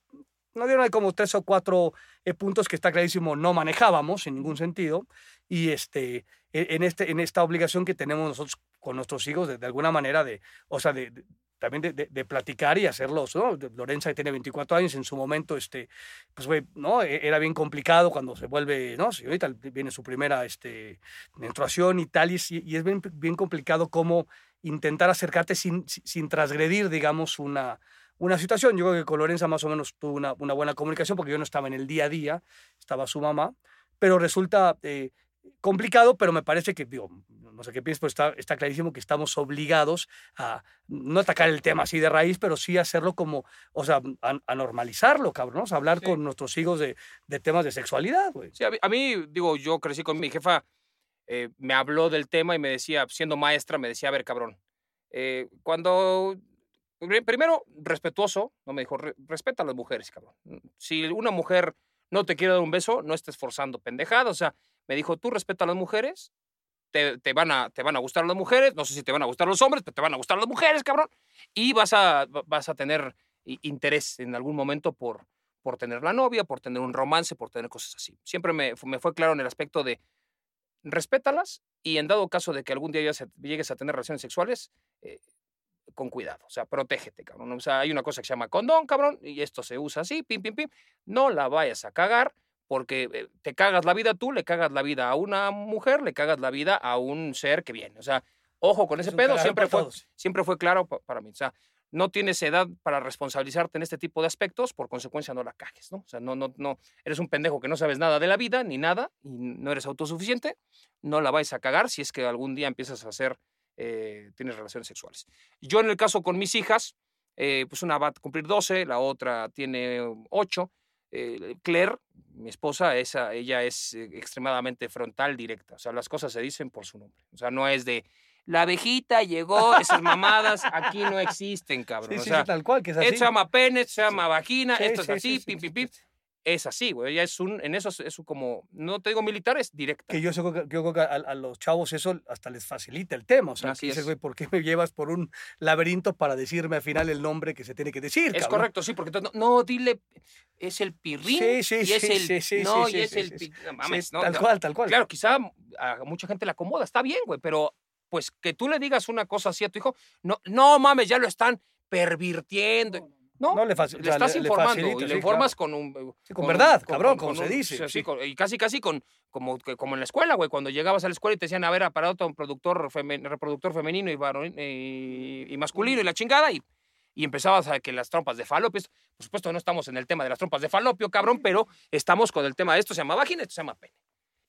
no dieron ahí como tres o cuatro eh, puntos que está clarísimo no manejábamos en ningún sentido y este e- en este en esta obligación que tenemos nosotros con nuestros hijos de, de alguna manera de o sea de- también de, de- de platicar y hacerlos, ¿no? Lorenza tiene 24 años, en su momento, este, pues, güey, ¿no? E- Era bien complicado cuando se vuelve, ¿no? Si ahorita viene su primera, este, menstruación y tal, y y es bien, bien complicado cómo intentar acercarte sin, sin- transgredir, digamos, una, una situación. Yo creo que con Lorenza más o menos tuvo una, una buena comunicación porque yo no estaba en el día a día, estaba su mamá, pero resulta eh, complicado, pero me parece que, digo, no sé qué piensas, pero está, está clarísimo que estamos obligados a no atacar el tema así de raíz, pero sí hacerlo como, o sea, a, a normalizarlo, cabrón, ¿no? O sea, hablar Sí. con nuestros hijos de, de temas de sexualidad, güey. Sí, a mí, a mí, digo, yo crecí con mi jefa, eh, me habló del tema y me decía, siendo maestra, me decía, a ver, cabrón, eh, cuando, pri- primero, respetuoso, no me dijo, "Re- respeta a las mujeres, cabrón. Si una mujer no te quiere dar un beso, no estés forzando pendejada, o sea, me dijo, tú respeta a las mujeres, te, van a, te van a gustar las mujeres, no sé si te van a gustar los hombres, pero te van a gustar las mujeres, cabrón, y vas a, va- vas a tener interés en algún momento por, por tener la novia, por tener un romance, por tener cosas así. Siempre me, me fue claro en el aspecto de respétalas y en dado caso de que algún día llegues a tener relaciones sexuales, eh, con cuidado, o sea, protégete, cabrón. O sea, hay una cosa que se llama condón, cabrón, y esto se usa así, pim, pim, pim. No la vayas a cagar porque eh, te cagas la vida tú, le cagas la vida a una mujer, le cagas la vida a un ser que viene. O sea, ojo con ese Es pedo, siempre fue, todos. siempre fue claro pa- para mí. O sea, no tienes edad para responsabilizarte en este tipo de aspectos, por consecuencia no la cagues, ¿no? O sea, no, no, no, eres un pendejo que no sabes nada de la vida, ni nada, y no eres autosuficiente, no la vais a cagar si es que algún día empiezas a hacer, eh, tienes relaciones sexuales. Yo en el caso con mis hijas, eh, pues una va a cumplir 12, la otra tiene 8. Claire, mi esposa, esa, ella es eh, extremadamente frontal, directa. O sea, las cosas se dicen por su nombre. O sea, no es de la abejita llegó, esas mamadas aquí no existen, cabrón. Sí, o sea, sí, tal cual, que es así. esto se llama pene, esto se llama vagina, esto es sí, así, sí, pim, pim, pim. Es así, güey. Ella es un, en eso es, es como, no te digo militar, es directa. Que yo, sé que- yo creo que a, a los chavos eso hasta les facilita el tema. O sea, Así dices, es. güey, ¿por qué me llevas por un laberinto para decirme al final el nombre que se tiene que decir? Es cabrón? correcto, sí, porque entonces, no, no, dile, es el pirrín Sí, sí, y es sí, el, sí, sí, no, y es el, no mames, ¿no? tal No, cual, tal cual. Claro, quizá a mucha gente le acomoda, está bien, güey, pero pues que tú le digas una cosa así a tu hijo, no, no mames, ya lo están pervirtiendo. No, No, le estás le- le informando facilita, y le sí, informas claro. con un... Sí, con verdad, cabrón, como con se un- dice, sí, sí. con- y casi, casi con, como, que- como en la escuela, güey, cuando llegabas a la escuela y te decían, a ver, aparato un productor femen- reproductor femenino y, varonil- y, y masculino y la chingada, y, y empezabas a que las trompas de falopio, por supuesto no estamos en el tema de las trompas de falopio, cabrón, pero estamos con el tema de esto se llama vagina, esto se llama pene.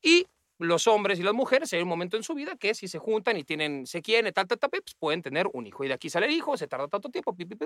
Y los hombres y las mujeres hay un momento en su vida que si se juntan y tienen, se quieren, tal, tal, tal, pues pueden tener un hijo. Y de aquí sale el hijo, se tarda tanto tiempo, pi, pi,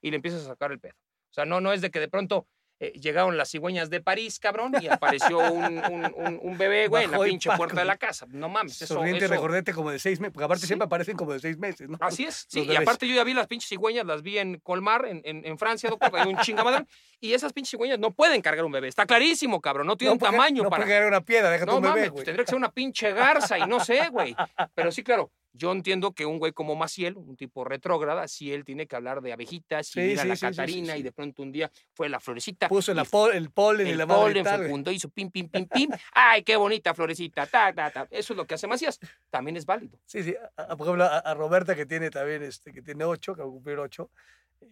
y le empiezas a sacar el pedo. O sea, no, no es de que de pronto eh, llegaron las cigüeñas de París, cabrón, y apareció un, un- un- un bebé, güey, en la pinche Paco. puerta de la casa. No mames, eso, Sonriente eso- recordete como de seis meses, porque aparte Sí. siempre aparecen como de seis meses, ¿no? Así es, sí. Los Y bebés. aparte yo ya vi las pinches cigüeñas, las vi en Colmar, en, en, en Francia, doctor, hay un chingamadre. Y esas pinches cigüeñas no pueden cargar un bebé. Está clarísimo, cabrón. No tienen puede- tamaño no para... puede caer una piedra, déjate No un bebé, mames, pues tendría que ser una pinche garza y no sé, güey. Pero sí, claro, Yo entiendo que un güey como Maciel, un tipo retrógrada, si él tiene que hablar de abejitas y Sí, mira sí, la sí, Catarina y de pronto un día fue la florecita. Puso la pol- el polen y la madre polen fecundó, hizo pim, pim, pim, pim. ¡Ay, qué bonita florecita! Ta, ta, ta. Eso es lo que hace Macías. También es válido. Sí, sí. a- a- por ejemplo, a, a Roberta que tiene también, este, que tiene ocho, que va a cumplir ocho,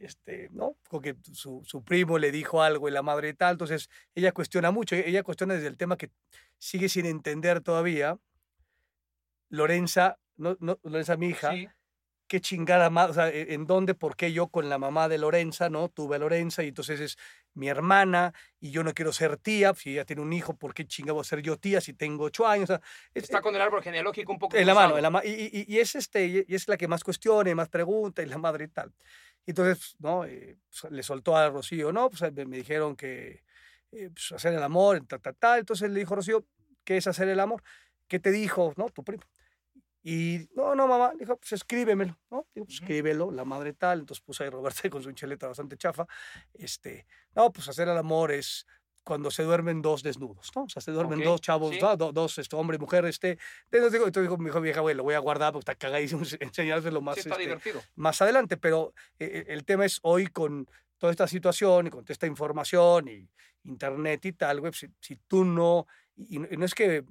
este, ¿no? Porque su, su primo le dijo algo y la madre y tal, entonces ella cuestiona mucho, ella cuestiona desde el tema que sigue sin entender todavía. Lorenza, no, no, Lorenza, mi hija, Sí. qué chingada más, o sea, e- en dónde, por qué yo con la mamá de Lorenza, ¿no? Tuve a Lorenza y entonces es mi hermana y yo no quiero ser tía, si ella tiene un hijo, ¿por qué chingado voy a ser yo tía si tengo ocho años? O sea, es- Está con el árbol genealógico un poco en la mano, en la ma- y, y- y es este, y es la que más cuestiona y más pregunta, y la madre y tal. Entonces, ¿no? Eh, pues, le soltó a Rocío, ¿no? Pues me, me dijeron que eh, pues, hacer el amor, ta, ta, ta. Entonces le dijo Rocío, ¿qué es hacer el amor? ¿Qué te dijo, no? Tu primo. Y no, no, mamá, dijo, pues escríbemelo, ¿no? Digo, pues Ujú. escríbelo, la madre tal. Entonces puso ahí Roberta con su cheleta bastante chafa. Este, no, pues hacer el amor es cuando se duermen dos desnudos, ¿no? O sea, se duermen Ok, dos chavos, sí. ¿no? Do- dos, este, hombre y mujer, este. Entonces digo, entonces dijo mi hijo vieja, güey, lo voy a guardar porque está cagadísimo enseñárselo más, Sí, está este, divertido. más adelante, pero eh, el tema es hoy con toda esta situación y con toda esta información y internet y tal, güey, si, si tú no, y, y no es que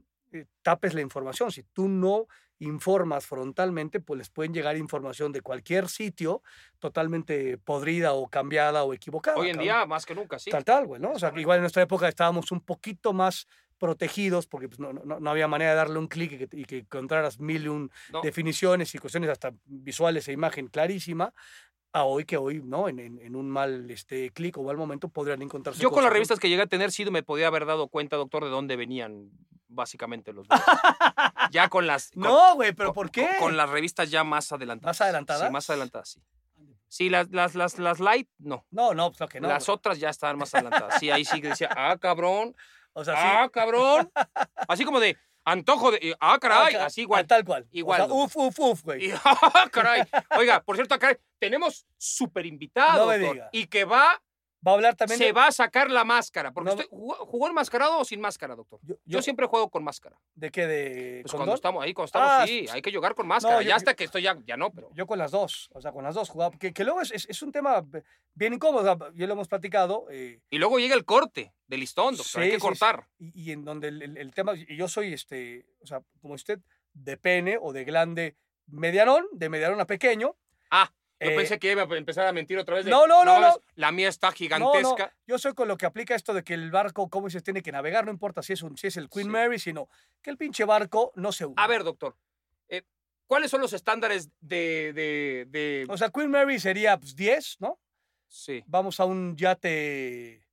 tapes la información, si tú no informas frontalmente, pues les pueden llegar información de cualquier sitio totalmente podrida o cambiada o equivocada. Hoy en cabrón. día, más que nunca, sí. Tal, tal, güey, ¿no? O sea, correcto. igual en nuestra época estábamos un poquito más protegidos porque pues, no, no, no había manera de darle un clic y que, y que encontraras mil y un No. definiciones y cuestiones hasta visuales e imagen clarísima a hoy que hoy, ¿no? En, en, en un mal este, clic o mal momento podrían encontrarse Yo con las revistas que llegué a tener, sí me podía haber dado cuenta, doctor, de dónde venían básicamente los videos. ya con las... con- No, güey, pero con- ¿por qué? Con, con las revistas ya más adelantadas. ¿Más adelantadas? Sí, más adelantadas, sí. Sí, las, las, las, las light, no. No, no, pues lo que no. las otras ya estaban más adelantadas. Sí, ahí sí que decía, ah, cabrón, O sea, sí. ah, cabrón. Así como de antojo de, eh, ah, caray, así igual. Tal cual. Igual, O sea, uf, uf, uf, güey. Y, ah, caray. Oiga, por cierto, caray, tenemos súper invitado, No me diga. y que va, Va a hablar también se de- va a sacar la máscara. Porque No- usted jugó, enmascarado o sin máscara, doctor. Yo, Yo yo- siempre juego con máscara. ¿De qué? ¿De Pues cuando estamos ahí, cuando estamos, Ah, sí, hay que jugar con máscara. yo- ya hasta que estoy ya, ya no, pero. Yo con las dos, o sea, con las dos jugaba. Que, que luego es, es, es un tema bien incómodo, ya lo hemos platicado. eh, Y luego llega el corte del listón, doctor. hay que sí. cortar. y, y en donde el, el- el tema, y yo soy, este, o sea, como usted, de pene o de glande medianón, de medianón a pequeño. Ah, yo Eh, pensé que iba a empezar a mentir otra vez. de, no, no, no, no. La mía está No, no, gigantesca. yo soy con lo que aplica esto de que el barco, como se tiene que navegar, no importa si es, un, si es el Queen Sí. Mary, sino que el pinche barco no se hunde. A ver, doctor. eh, ¿Cuáles son los estándares de. de, de- O sea, Queen Mary sería pues, 10, ¿no? sí, Vamos a un yate.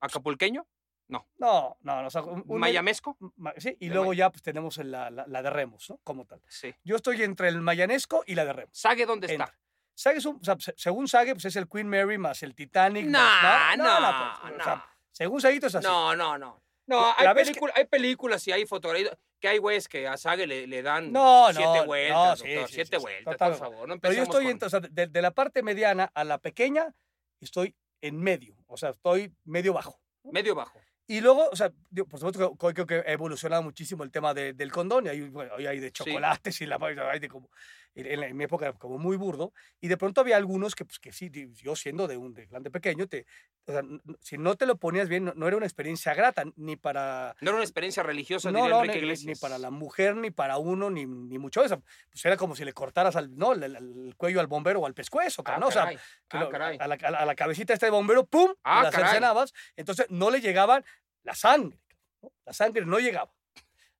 acapulqueño? No, no, no. O sea, un, un- ¿Mayamesco? ma- Sí, y de luego ya pues tenemos la, la, la de Remos, ¿no? Como tal. Sí. Yo estoy entre el mayanesco y la de Remos. ¿Sague dónde está? Entra. Sage es un, o sea, se- según Sage, pues es el Queen Mary más el Titanic. No, más, no, pues, o sea, no. según Saguito es así. No, no, no. No, hay, la vez que- película- hay películas y hay fotografías que hay güeyes que a Sague le, le dan No, no, siete no, vueltas, sí, doctor, sí, siete sí, vueltas, total. por favor. No Pero yo estoy con- en- o sea, de, de la parte mediana a la pequeña, estoy en medio. O sea, estoy medio bajo. medio bajo. Y luego, o sea, digo, por supuesto creo que ha evolucionado muchísimo el tema de- del condón. Y hay, bueno, hoy hay de chocolates y la hay de como. En, en mi época era como muy burdo. Y de pronto había algunos que, pues, que sí, yo siendo de un de grande pequeño, te, o sea, si no te lo ponías bien, no, no era una experiencia grata, ni para. No era una experiencia religiosa, No, no, ni, ni- para la mujer, ni para uno, ni, ni mucho eso. Pues era como si le cortaras al, no, el, el- el cuello al bombero o al pescuezo, Ah, ¿no? O sea, caray. Ah, lo- caray. a, la, a la- a la cabecita esta de bombero, ¡pum! Ah, la caray. cercenabas, entonces no le llegaban la sangre. ¿no? La sangre no llegaba.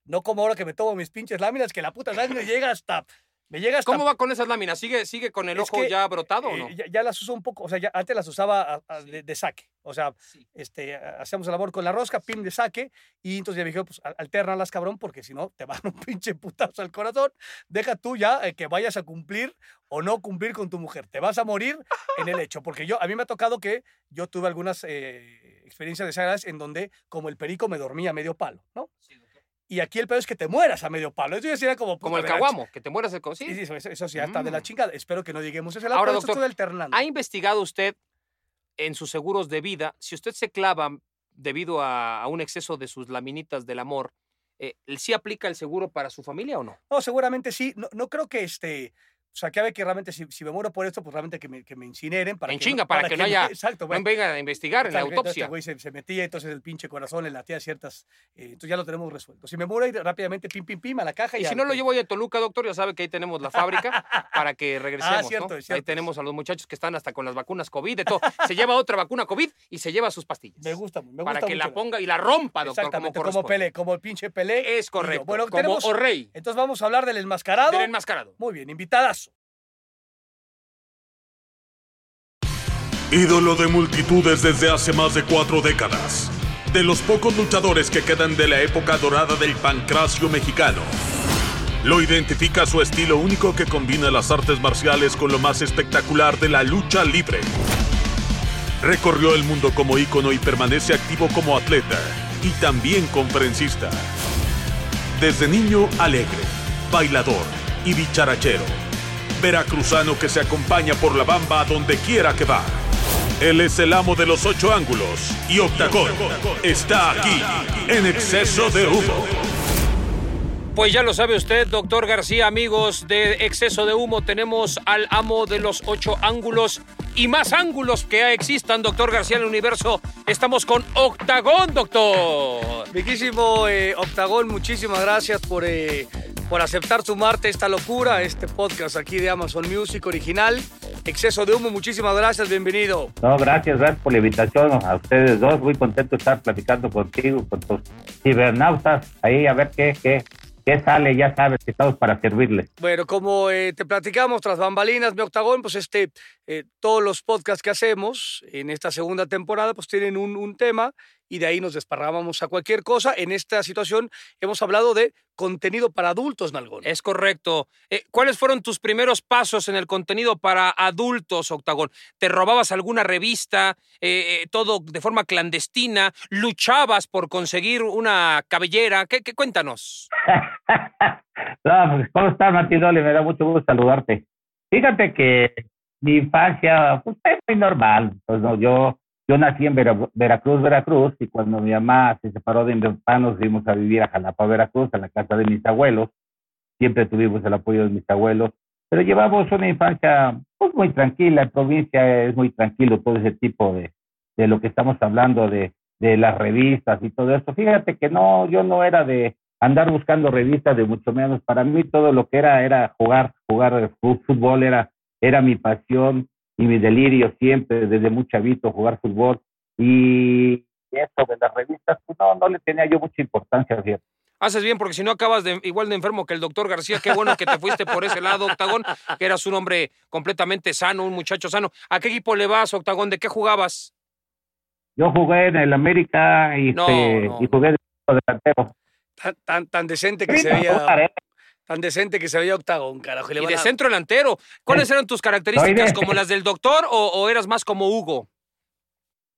No como ahora que me tomo mis pinches láminas, que la puta sangre llega hasta. Me llega hasta. ¿Cómo va con esas láminas? ¿Sigue, sigue con el Es ojo que, ya brotado o eh, no? ya, ya las uso un poco, o sea, ya antes las usaba a- a- Sí. de, de saque. O sea, Sí. este, hacíamos el amor con la rosca, pim de saque, y entonces ya me dijeron, pues al- alternalas, cabrón, porque si no te van un pinche putazo al corazón. Deja tú ya eh, que vayas a cumplir o no cumplir con tu mujer. Te vas a morir en el hecho. Porque yo, a mí me ha tocado que yo tuve algunas eh, experiencias desagradables en donde, como el perico, me dormía medio palo, ¿no? Sí. Y aquí el peor es que te mueras a medio palo. Eso ya sería como. Como el caguamo, que te mueras el co- Sí, eso, eso- eso sí, ya está de la Mm. chingada. Espero que no lleguemos a ese lado. Ahora, doctor, estoy alternando. ¿Ha investigado usted en sus seguros de vida si usted se clava debido a, a un exceso de sus laminitas del amor eh, ¿sí aplica el seguro para su familia o no? No, seguramente sí. No, no creo que este. O sea, que a ver que realmente si, si me muero por esto, pues realmente que me, que me incineren. Para En que chinga, para que no me- haya- Exacto, No bueno. vengan a investigar en la autopsia. este güey se, se metía, entonces el pinche corazón le latía ciertas. eh, entonces ya lo tenemos resuelto. Si me muero, ir rápidamente, pim, pim, pim, a la caja. Y si no lo llevo ahí a Toluca, doctor, ya sabe que ahí tenemos la fábrica para que regresemos. Ah, cierto, ¿no? es cierto. Ahí tenemos a los muchachos que están hasta con las vacunas COVID, de todo. Se lleva otra vacuna COVID y se lleva sus pastillas. Me gusta, me gusta. para que la ponga y la rompa, doctor, como Exactamente, como, corresponde. Pelé, como el pinche Pelé. Es yo. correcto. Bueno, como tenemos- O'Reilly, Entonces vamos a hablar del enmascarado. del enmascarado. Muy bien, invitadazo. Ídolo de multitudes desde hace más de cuatro décadas. De los pocos luchadores que quedan de la época dorada del pancracio mexicano. Lo identifica su estilo único que combina las artes marciales con lo más espectacular de la lucha libre. Recorrió el mundo como ícono y permanece activo como atleta y también conferencista. Desde niño alegre, bailador y bicharachero. Veracruzano que se acompaña por la bamba a donde quiera que va. Él es el amo de los ocho ángulos y Octagón está aquí en exceso de humo. Pues ya lo sabe usted, doctor García, amigos de Exceso de Humo, tenemos al amo de los ocho ángulos y más ángulos que existan, doctor García, en el universo. Estamos con Octagón, doctor. Riquísimo eh, Octagón, muchísimas gracias por, eh, por aceptar sumarte a esta locura, a este podcast aquí de Amazon Music original. Exceso de humo, muchísimas gracias, bienvenido. No, gracias, gracias por la invitación a ustedes dos. Muy contento de estar platicando contigo, con tus cibernautas. Ahí a ver qué, qué, qué sale. Ya sabes que estamos para servirles. Bueno, como eh, te platicamos tras bambalinas, mi Octagón, pues este, eh, todos los podcasts que hacemos en esta segunda temporada, pues tienen un, un tema y de ahí nos desparrábamos a cualquier cosa. En esta situación hemos hablado de contenido para adultos, Nalgón. Es correcto. Eh, ¿Cuáles fueron tus primeros pasos en el contenido para adultos, Octagón? ¿Te robabas alguna revista, eh, eh, todo de forma clandestina? ¿Luchabas por conseguir una cabellera? ¿Qué, qué cuéntanos? no, pues, ¿Cómo estás, Martinoli? Me da mucho gusto saludarte. Fíjate que mi infancia pues, es muy normal. Pues, no, yo, yo nací en Vera- Veracruz, Veracruz, y cuando mi mamá se separó de mi papá, nos fuimos a vivir a Jalapa, Veracruz, a la casa de mis abuelos. Siempre tuvimos el apoyo de mis abuelos, pero llevamos una infancia pues, muy tranquila. En provincia es muy tranquilo todo ese tipo de, de lo que estamos hablando, de, de las revistas y todo eso. Fíjate que no, yo no era de andar buscando revistas, de mucho menos. Para mí todo lo que era era jugar, jugar fútbol era, era mi pasión y mi delirio siempre, desde muy chavito, jugar fútbol. Y eso de las revistas, pues no, no le tenía yo mucha importancia, fíjate. Haces bien porque si no acabas de, igual de enfermo que el doctor García. Qué bueno que te fuiste por ese lado, Octagón, que eras un hombre completamente sano, un muchacho sano. ¿A qué equipo le vas, Octagón? ¿De qué jugabas? Yo jugué en el América y, No, este, no. y jugué de delantero. Tan, tan, tan decente que Sí, se veía. ¿Eh? Tan decente que se veía Octagón, carajo. y le Y de a- centro delantero. ¿Cuáles eran tus características? ¿Como las del doctor o, o eras más como Hugo?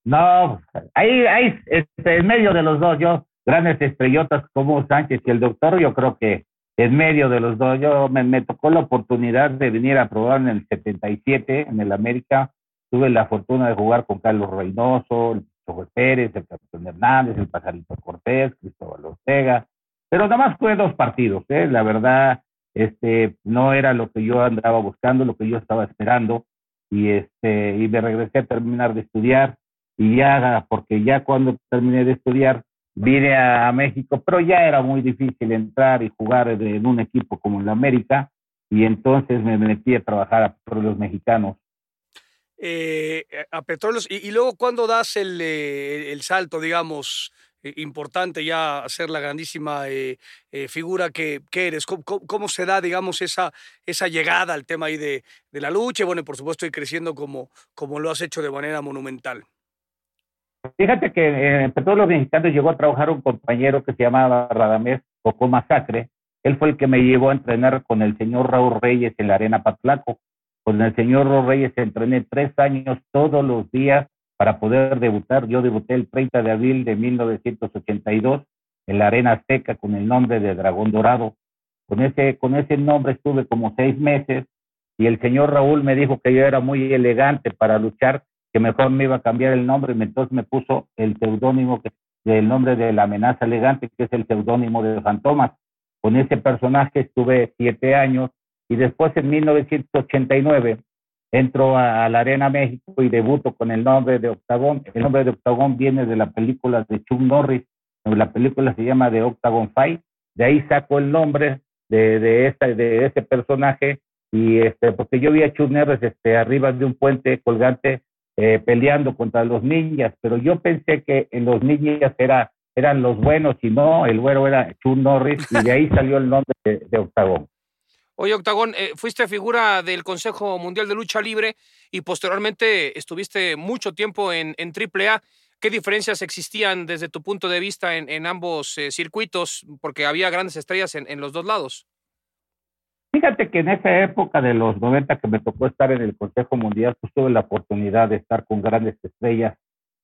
No, ahí, ahí, este, en medio de los dos, yo, grandes estrellotas como Sánchez y el doctor, yo creo que en medio de los dos, yo me, me tocó la oportunidad de venir a probar en el 77 en el América. Tuve la fortuna de jugar con Carlos Reynoso, el Pérez, el Capitán Hernández, el Pajarito Cortés, Cristóbal Ortega, pero nada más fue dos partidos, ¿eh? la verdad, este, no era lo que yo andaba buscando, lo que yo estaba esperando, y este, y me regresé a terminar de estudiar, y ya, porque ya cuando terminé de estudiar, vine a México, pero ya era muy difícil entrar y jugar en un equipo como el América, y entonces me metí a trabajar a Petróleos Mexicanos. eh, a petróleos. Y, luego, ¿cuándo das el, eh, el salto, digamos, importante ya ser la grandísima eh, eh, figura que, que eres? ¿Cómo, cómo- se da, digamos, esa, esa llegada al tema ahí de, de la lucha? Y bueno, por supuesto, ir creciendo como, como lo has hecho de manera monumental. Fíjate que en Petróleos Mexicanos llegó a trabajar un compañero que se llamaba Radamés Coco Masacre. Él fue el que me llevó a entrenar con el señor Raúl Reyes en la Arena Patlaco. Con el señor Raúl Reyes entrené tres años todos los días para poder debutar. Yo debuté el 30 de abril de 1982 en la Arena Azteca con el nombre de Dragón Dorado. Con ese, con ese nombre estuve como seis meses y el señor Raúl me dijo que yo era muy elegante para luchar que mejor me iba a cambiar el nombre, entonces me puso el seudónimo del nombre de la amenaza elegante, que es el seudónimo de Fantomas. Con ese personaje estuve siete años y después en 1989 entro a, la Arena México y debuto con el nombre de Octagón. El nombre de Octagón viene de la película de Chuck Norris, la película se llama The Octagon Fight, de ahí saco el nombre de, de, esta, de ese personaje y este, porque yo vi a Chuck Norris este, arriba de un puente colgante eh, peleando contra los ninjas, pero yo pensé que en los ninjas era, eran los buenos y no, el güero era Chuck Norris y de ahí salió el nombre de, Octagón. Oye, Octagón, eh, fuiste figura del Consejo Mundial de Lucha Libre y posteriormente estuviste mucho tiempo en, en AAA. ¿Qué diferencias existían desde tu punto de vista en, ambos eh, circuitos? Porque había grandes estrellas en, los dos lados. Fíjate que en esa época de los 90 que me tocó estar en el Consejo Mundial, pues tuve la oportunidad de estar con grandes estrellas.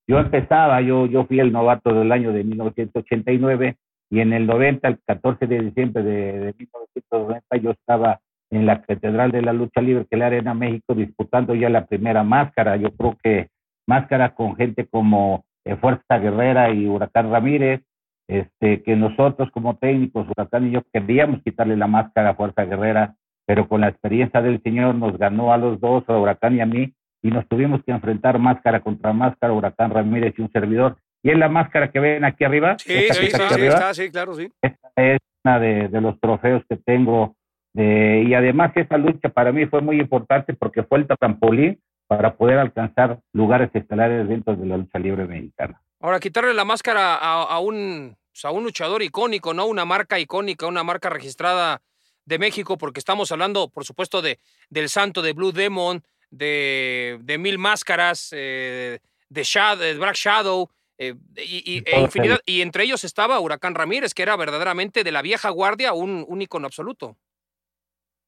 Yo empezaba, yo, yo fui el novato del año de 1989 y en el 90, el 14 de diciembre de, de 1990, yo estaba en la Catedral de la Lucha Libre, que es la Arena México, disputando ya la primera máscara. Yo creo que máscara con gente como eh, Fuerza Guerrera y Huracán Ramírez, este, que nosotros como técnicos, Huracán y yo, queríamos quitarle la máscara a Fuerza Guerrera, pero con la experiencia del Señor nos ganó a los dos, a Huracán y a mí, y nos tuvimos que enfrentar máscara contra máscara, Huracán Ramírez y un servidor. Y es la máscara que ven aquí arriba. Sí, sí, sí, está, sí, claro, sí. Esta es una de, los trofeos que tengo. y además esa lucha para mí fue muy importante porque fue el trampolín para poder alcanzar lugares estelares dentro de la lucha libre mexicana. Ahora, quitarle la máscara a, un, pues, a un luchador icónico, ¿no? Una marca icónica, una marca registrada de México, porque estamos hablando, por supuesto, de, del santo, de Blue Demon, de, de Mil Máscaras, eh, de, Shadow, Black Shadow, eh, y, e infinidad, y entre ellos estaba Huracán Ramírez, que era verdaderamente de la vieja guardia un, un icono absoluto.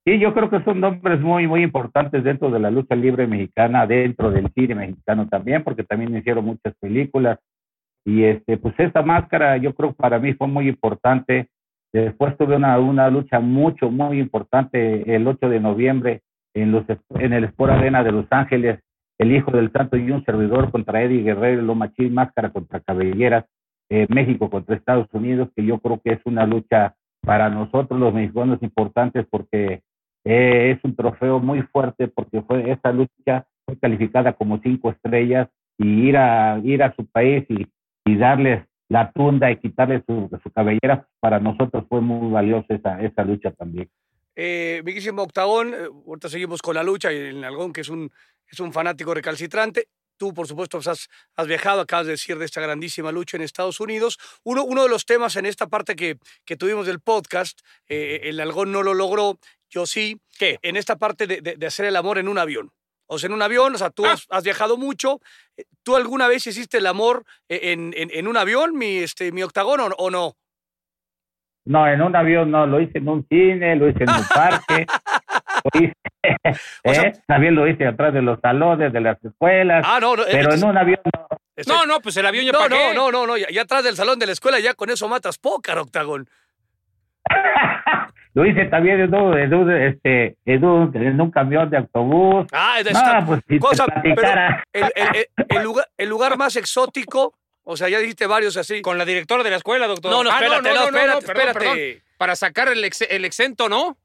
Sí, yo creo que son nombres muy, muy importantes dentro de la lucha libre mexicana, dentro del cine mexicano también, porque también hicieron muchas películas. Y este, pues esta máscara yo creo para mí fue muy importante. Después tuve una, una lucha mucho, muy importante el 8 de noviembre en, los, en el Sport Arena de Los Ángeles, el Hijo del Santo y un servidor contra Eddie Guerrero, Lomachín, máscara contra Cabelleras, eh, México contra Estados Unidos, que yo creo que es una lucha para nosotros los mexicanos importantes porque eh, es un trofeo muy fuerte porque fue esta lucha fue calificada como cinco estrellas y ir a ir a su país y, y darles la tunda y quitarle su, su cabellera para nosotros fue muy valiosa esa, esa lucha también. Eh, Octagón, eh, ahorita seguimos con la lucha y el Algón, que es un, es un fanático recalcitrante. Tú, por supuesto, has, has, viajado, acabas de decir de esta grandísima lucha en Estados Unidos. Uno, uno de los temas en esta parte que, que tuvimos del podcast, eh, el Algón no lo logró yo sí, ¿qué? En esta parte de, de, hacer el amor en un avión. O sea, en un avión, o sea, tú ah. has, viajado mucho. Eh, ¿Tú alguna vez hiciste el amor en, en, en un avión, mi, este, mi octagono, o no? No, en un avión no, lo hice en un cine, lo hice en un parque, ¿eh? también lo hice atrás de los salones, de las escuelas, ah, no, no, pero en un avión no. No, no, pues el avión ya No, no, no, no, no, ya, atrás del salón de la escuela ya con eso matas pócar, octagón. lo hice también en un, en un, este, en un, en un camión de autobús. Ah, es no, pues, si cosa, el, el, el, lugar, el lugar más exótico, o sea, ya dijiste varios así. Con la directora de la escuela, doctor. No, no, ah, espérate, no, no, espérate, espérate. Para sacar el, el exento, ¿no?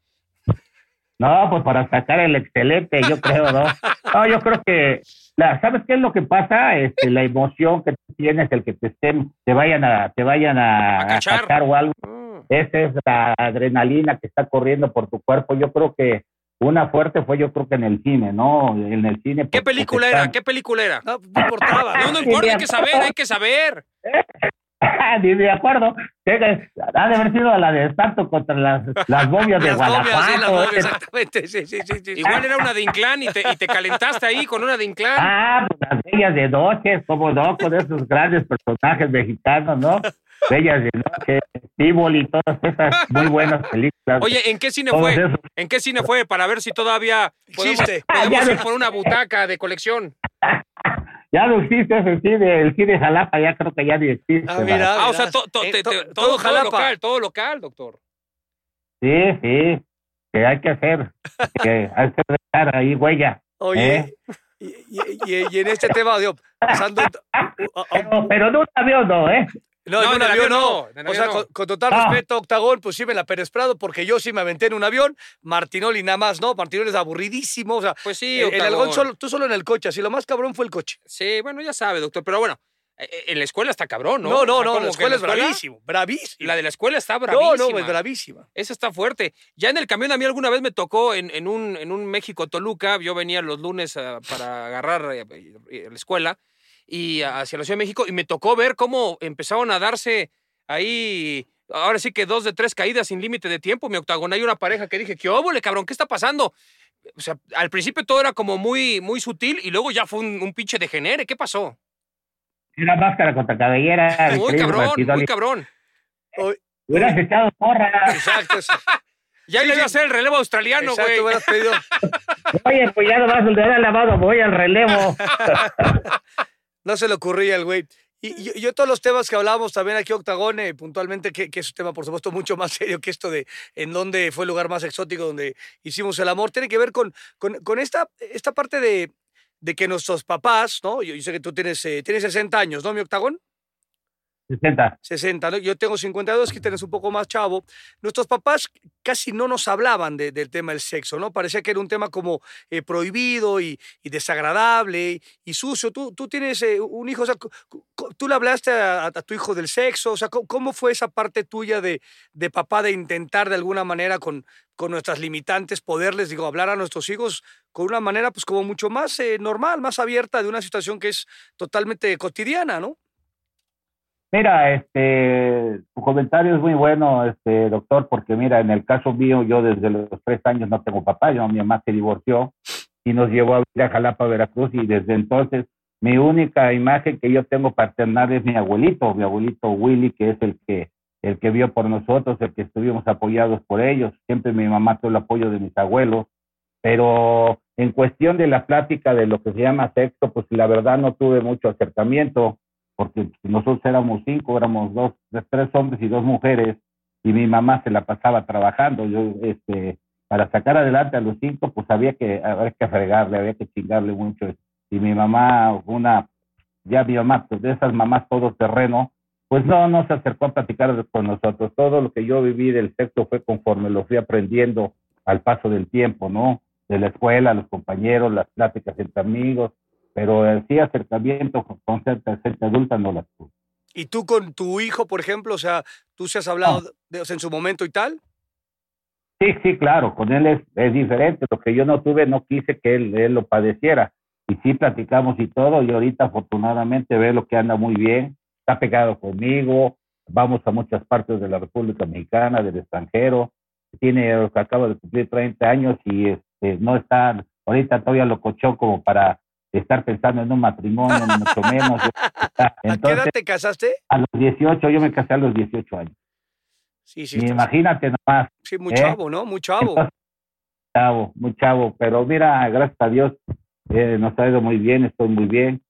No, pues para sacar el excelente, yo creo, ¿no? No, yo creo que, la, ¿sabes qué es lo que pasa? Este, la emoción que tienes, el que te estén, te vayan a, te vayan a, a, cachar o algo. Mm. Esa es la adrenalina que está corriendo por tu cuerpo. Yo creo que una fuerte fue yo creo que en el cine, ¿no? En el cine. ¿Qué película era? ¿Qué película era? No, no importaba. No, no importa, hay que saber, hay que saber. De acuerdo. Ha de haber sido la de Espanto contra las, las bobias de Guanajuato. exactamente, sí, sí, sí, Igual era una de Inclán y te, y te calentaste ahí con una de Inclán. Ah, pues las bellas de noche, como no, con esos grandes personajes mexicanos, ¿no? Bellas de Noche, y todas esas muy buenas películas. Oye, ¿en qué cine fue? ¿En qué cine fue? Para ver si todavía podemos, podemos ir por una butaca de colección. Ya no existe ese cine, el cine Jalapa ya creo que ya ni existe. Ah, mira, ah, o sea, eh, todo, Jalapa. local, todo local, doctor. Sí, sí, que hay que hacer, que hay que dejar ahí huella. Oye, ¿eh? y, y, y, en este tema, Dios, pasando... pero, pero un avión no, ¿eh? No, en No, un en el avión avión no. en O sea, avión con, no. con total Ah. respeto, Octagón, pues sí me la Pérez Prado, porque yo sí me aventé en un avión. Martinoli nada más, ¿no? Martinoli es aburridísimo. O sea, Pues sí, el, el algón solo, tú solo en el coche. Así lo más cabrón fue el coche. Sí, bueno, ya sabe, doctor. Pero bueno, eh, eh, en la escuela está cabrón, ¿no? No, no, O sea, no. La escuela es bravísimo. Bravísimo. La de la escuela está bravísima. no, no, es bravísima. Esa está fuerte. Ya en el camión a mí alguna vez me tocó en, en un, en un México-Toluca. Yo venía los lunes ah, para agarrar eh, la escuela y hacia la Ciudad de México y me tocó ver cómo empezaron a darse ahí, ahora sí que dos de tres caídas sin límite de tiempo. Mi octagón, hay una pareja que dije, ¿qué óvole, cabrón? ¿Qué está pasando? O sea, al principio todo era como muy, muy sutil y luego ya fue un, un pinche degenere. ¿Qué pasó? Una máscara contra cabellera. Muy cabrón, muy cabrón. Hubieras echado porra. Exacto. sí. Ya le iba a hacer el relevo australiano, güey. Oye, pues ya nomás el de lavado, voy al relevo. No se le ocurría al güey. Y, yo todos los temas que hablábamos también aquí, Octagón, eh, puntualmente, que, que es un tema, por supuesto, mucho más serio que esto de en dónde fue el lugar más exótico donde hicimos el amor, tiene que ver con, con, esta, esta parte de, de que nuestros papás, ¿no? Yo, yo sé que tú tienes, eh, tienes 60 años, ¿no, mi Octagón? 60. 60, ¿no? Yo tengo 52, que tienes un poco más chavo. Nuestros papás casi no nos hablaban de- del tema del sexo, ¿no? Parecía que era un tema como eh, prohibido y, y desagradable y, y sucio. Tú, tú tienes eh, un hijo, o sea, tú le hablaste a, a tu hijo del sexo, o sea, ¿cómo, cómo fue esa parte tuya de, de papá de intentar de alguna manera con, con nuestras limitantes poderles, digo, hablar a nuestros hijos con una manera pues como mucho más eh, normal, más abierta de una situación que es totalmente cotidiana, ¿no? Mira, este, tu comentario es muy bueno, este, doctor, porque mira, en el caso mío, yo desde los tres años no tengo papá, yo, mi mamá se divorció y nos llevó a vivir a Jalapa, Veracruz, y desde entonces mi única imagen que yo tengo paternal es mi abuelito, mi abuelito Willy, que es el que, el que vio por nosotros, el que estuvimos apoyados por ellos. Siempre mi mamá tuvo el apoyo de mis abuelos, pero en cuestión de la plática de lo que se llama sexo, pues la verdad no tuve mucho acercamiento porque nosotros éramos cinco, éramos dos, tres hombres y dos mujeres, y mi mamá se la pasaba trabajando. Yo, este, para sacar adelante a los cinco, pues había que, había que fregarle, había que chingarle mucho. Y mi mamá, una, ya mi mamá, pues de esas mamás todo terreno, pues no, no se acercó a platicar con nosotros. Todo lo que yo viví del sexo fue conforme lo fui aprendiendo al paso del tiempo, ¿no? De la escuela, los compañeros, las pláticas entre amigos, pero eh, sí acercamiento con, gente, gente adulta no las tuve. ¿Y tú con tu hijo, por ejemplo, o sea, tú se has hablado de, o sea, en su momento y tal? Sí, sí, claro, con él es, es diferente. Lo que yo no tuve, no quise que él, él lo padeciera. Y sí platicamos y todo, y ahorita afortunadamente ve lo que anda muy bien, está pegado conmigo, vamos a muchas partes de la República Mexicana, del extranjero, tiene, acaba de cumplir 30 años y este, no está, ahorita todavía lo cochó como para estar pensando en un matrimonio, ni mucho menos. ¿A qué edad Entonces, te casaste? a los 18, yo me casé a los 18 años. Sí, sí, Y imagínate nomás, sí, muy ¿eh? chavo, ¿no? Muy chavo. Entonces, chavo, muy chavo, pero mira, gracias a Dios eh, nos ha ido muy bien, estoy muy bien.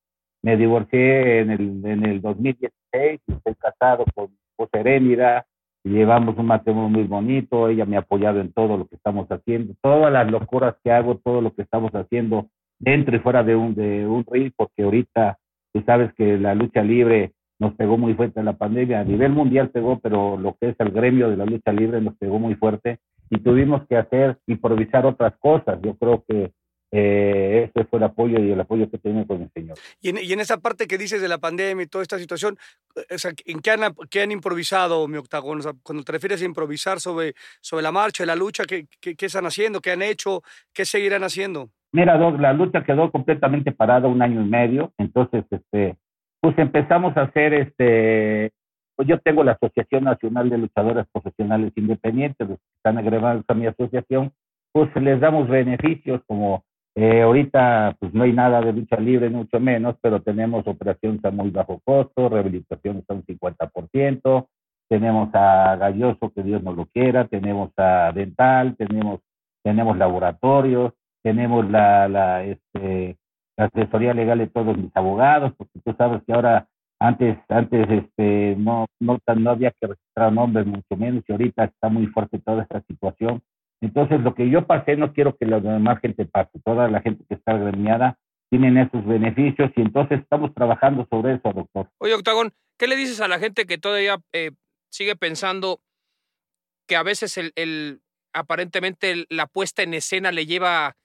Me divorcié en el, en el 2016, y estoy casado con José Herénida, llevamos un matrimonio muy bonito, ella me ha apoyado en todo lo que estamos haciendo, todas las locuras que hago, todo lo que estamos haciendo dentro y fuera de un, de un ring, porque ahorita tú sabes que la lucha libre nos pegó muy fuerte en la pandemia, a nivel mundial pegó, pero lo que es el gremio de la lucha libre nos pegó muy fuerte y tuvimos que hacer, improvisar otras cosas. Yo creo que eh, ese fue el apoyo y el apoyo que tengo con el Señor. Y en, esa parte que dices de la pandemia y toda esta situación, eh, ¿en qué han, qué han improvisado, mi octagón? O sea, cuando te refieres a improvisar sobre, sobre la marcha, la lucha, ¿qué, qué, qué están haciendo? ¿Qué han hecho? ¿Qué seguirán haciendo? Mira, Doc, la lucha quedó completamente parada un año y medio, entonces, este, pues empezamos a hacer, este, pues yo tengo la Asociación Nacional de Luchadoras Profesionales Independientes, los que están agregados a mi asociación, pues les damos beneficios como eh, ahorita pues no hay nada de lucha libre, mucho menos, pero tenemos operaciones a muy bajo costo, rehabilitación está un 50%, tenemos a Galloso, que Dios no lo quiera, tenemos a Dental, tenemos, tenemos laboratorios, tenemos la, la, este, la asesoría legal de todos mis abogados, porque tú sabes que ahora antes, antes este, no, no, no había que registrar nombres, mucho menos, y ahorita está muy fuerte toda esta situación. Entonces, lo que yo pasé, no quiero que la demás gente pase. Toda la gente que está gremiada tienen esos beneficios y entonces estamos trabajando sobre eso, doctor. Oye, Octagón, ¿qué le dices a la gente que todavía eh, sigue pensando que a veces el, el aparentemente la puesta en escena le lleva,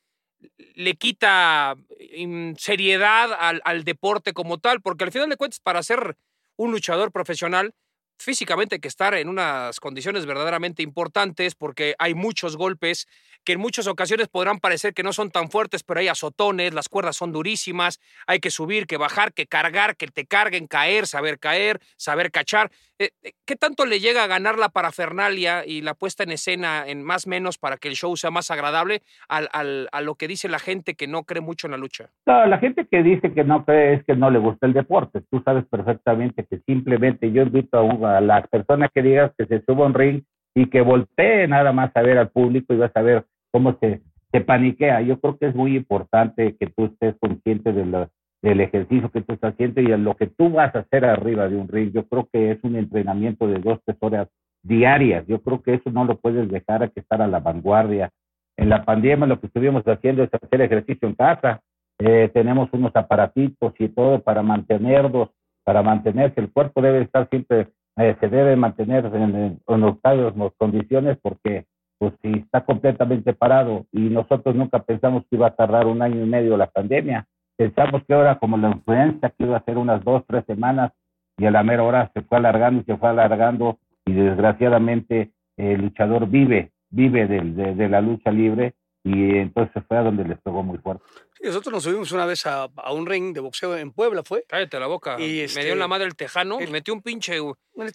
le quita mm, seriedad al, al deporte como tal? Porque al final de cuentas, para ser un luchador profesional, físicamente que estar en unas condiciones verdaderamente importantes porque hay muchos golpes que en muchas ocasiones podrán parecer que no son tan fuertes, pero hay azotones, las cuerdas son durísimas, hay que subir, que bajar, que cargar, que te carguen, caer, saber caer, saber cachar. Eh, eh, ¿Qué tanto le llega a ganar la parafernalia y la puesta en escena en más menos para que el show sea más agradable al, al, a lo que dice la gente que no cree mucho en la lucha? No, la gente que dice que no cree es que no le gusta el deporte. Tú sabes perfectamente que simplemente yo invito a, a las personas que digas que se suba un ring y que voltee nada más a ver al público y vas a ver cómo se, se paniquea. Yo creo que es muy importante que tú estés consciente de la, del ejercicio que tú estás haciendo y de lo que tú vas a hacer arriba de un ring. Yo creo que es un entrenamiento de dos, tres horas diarias. Yo creo que eso no lo puedes dejar a que estar a la vanguardia. En la pandemia lo que estuvimos haciendo es hacer ejercicio en casa. Eh, tenemos unos aparatitos y todo para mantenernos, para mantenerse. El cuerpo debe estar siempre, eh, se debe mantener en, en, octavos condiciones porque pues si está completamente parado y nosotros nunca pensamos que iba a tardar un año y medio la pandemia, pensamos que ahora como la influenza que iba a ser unas dos, tres semanas y a la mera hora se fue alargando y se fue alargando y desgraciadamente el luchador vive, vive de la lucha libre y entonces fue a donde les pegó muy fuerte. Sí, nosotros nos subimos una vez a, a, un ring de boxeo en Puebla, ¿fue? Cállate la boca. Y este, me dio en la madre el tejano, el, metió un pinche...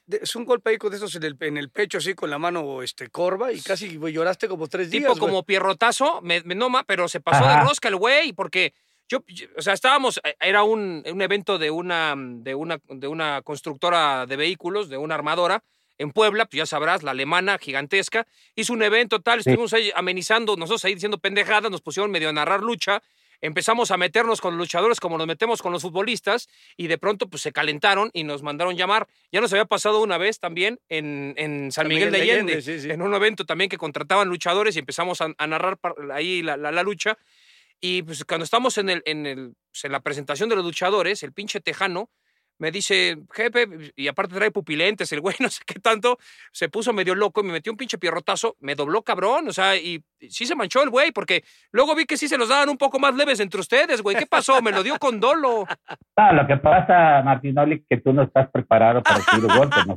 Es un golpe ahí con esos en el, en el pecho, así con la mano este, corva, y casi lloraste como tres días. Tipo como pierrotazo, me, me, no, pero se pasó Ajá. de rosca el güey, porque yo, o sea, estábamos, eh, era un, un evento de una, de, una, de una constructora de vehículos, de una armadora, en Puebla, pues ya sabrás, la alemana gigantesca, hizo un evento tal, estuvimos ahí amenizando, nosotros ahí diciendo pendejadas, nos pusieron medio a narrar lucha, empezamos a meternos con los luchadores como nos metemos con los futbolistas y de pronto pues se calentaron y nos mandaron llamar. Ya nos había pasado una vez también en, en San Miguel, Miguel de Allende, Allende sí, sí. en un evento también que contrataban luchadores y empezamos a, a narrar ahí la, la, la, lucha. Y pues cuando estamos en, el, en, el, pues, en la presentación de los luchadores, el pinche tejano me dice, jefe, y aparte trae pupilentes, el güey no sé qué tanto, se puso medio loco y me metió un pinche pierrotazo, me dobló cabrón, o sea, y, sí se manchó el güey, porque luego vi que sí se los daban un poco más leves entre ustedes, güey, ¿qué pasó? Me lo dio con dolo. No, lo que pasa, Martinoli, que tú no estás preparado para recibir golpes, ¿no?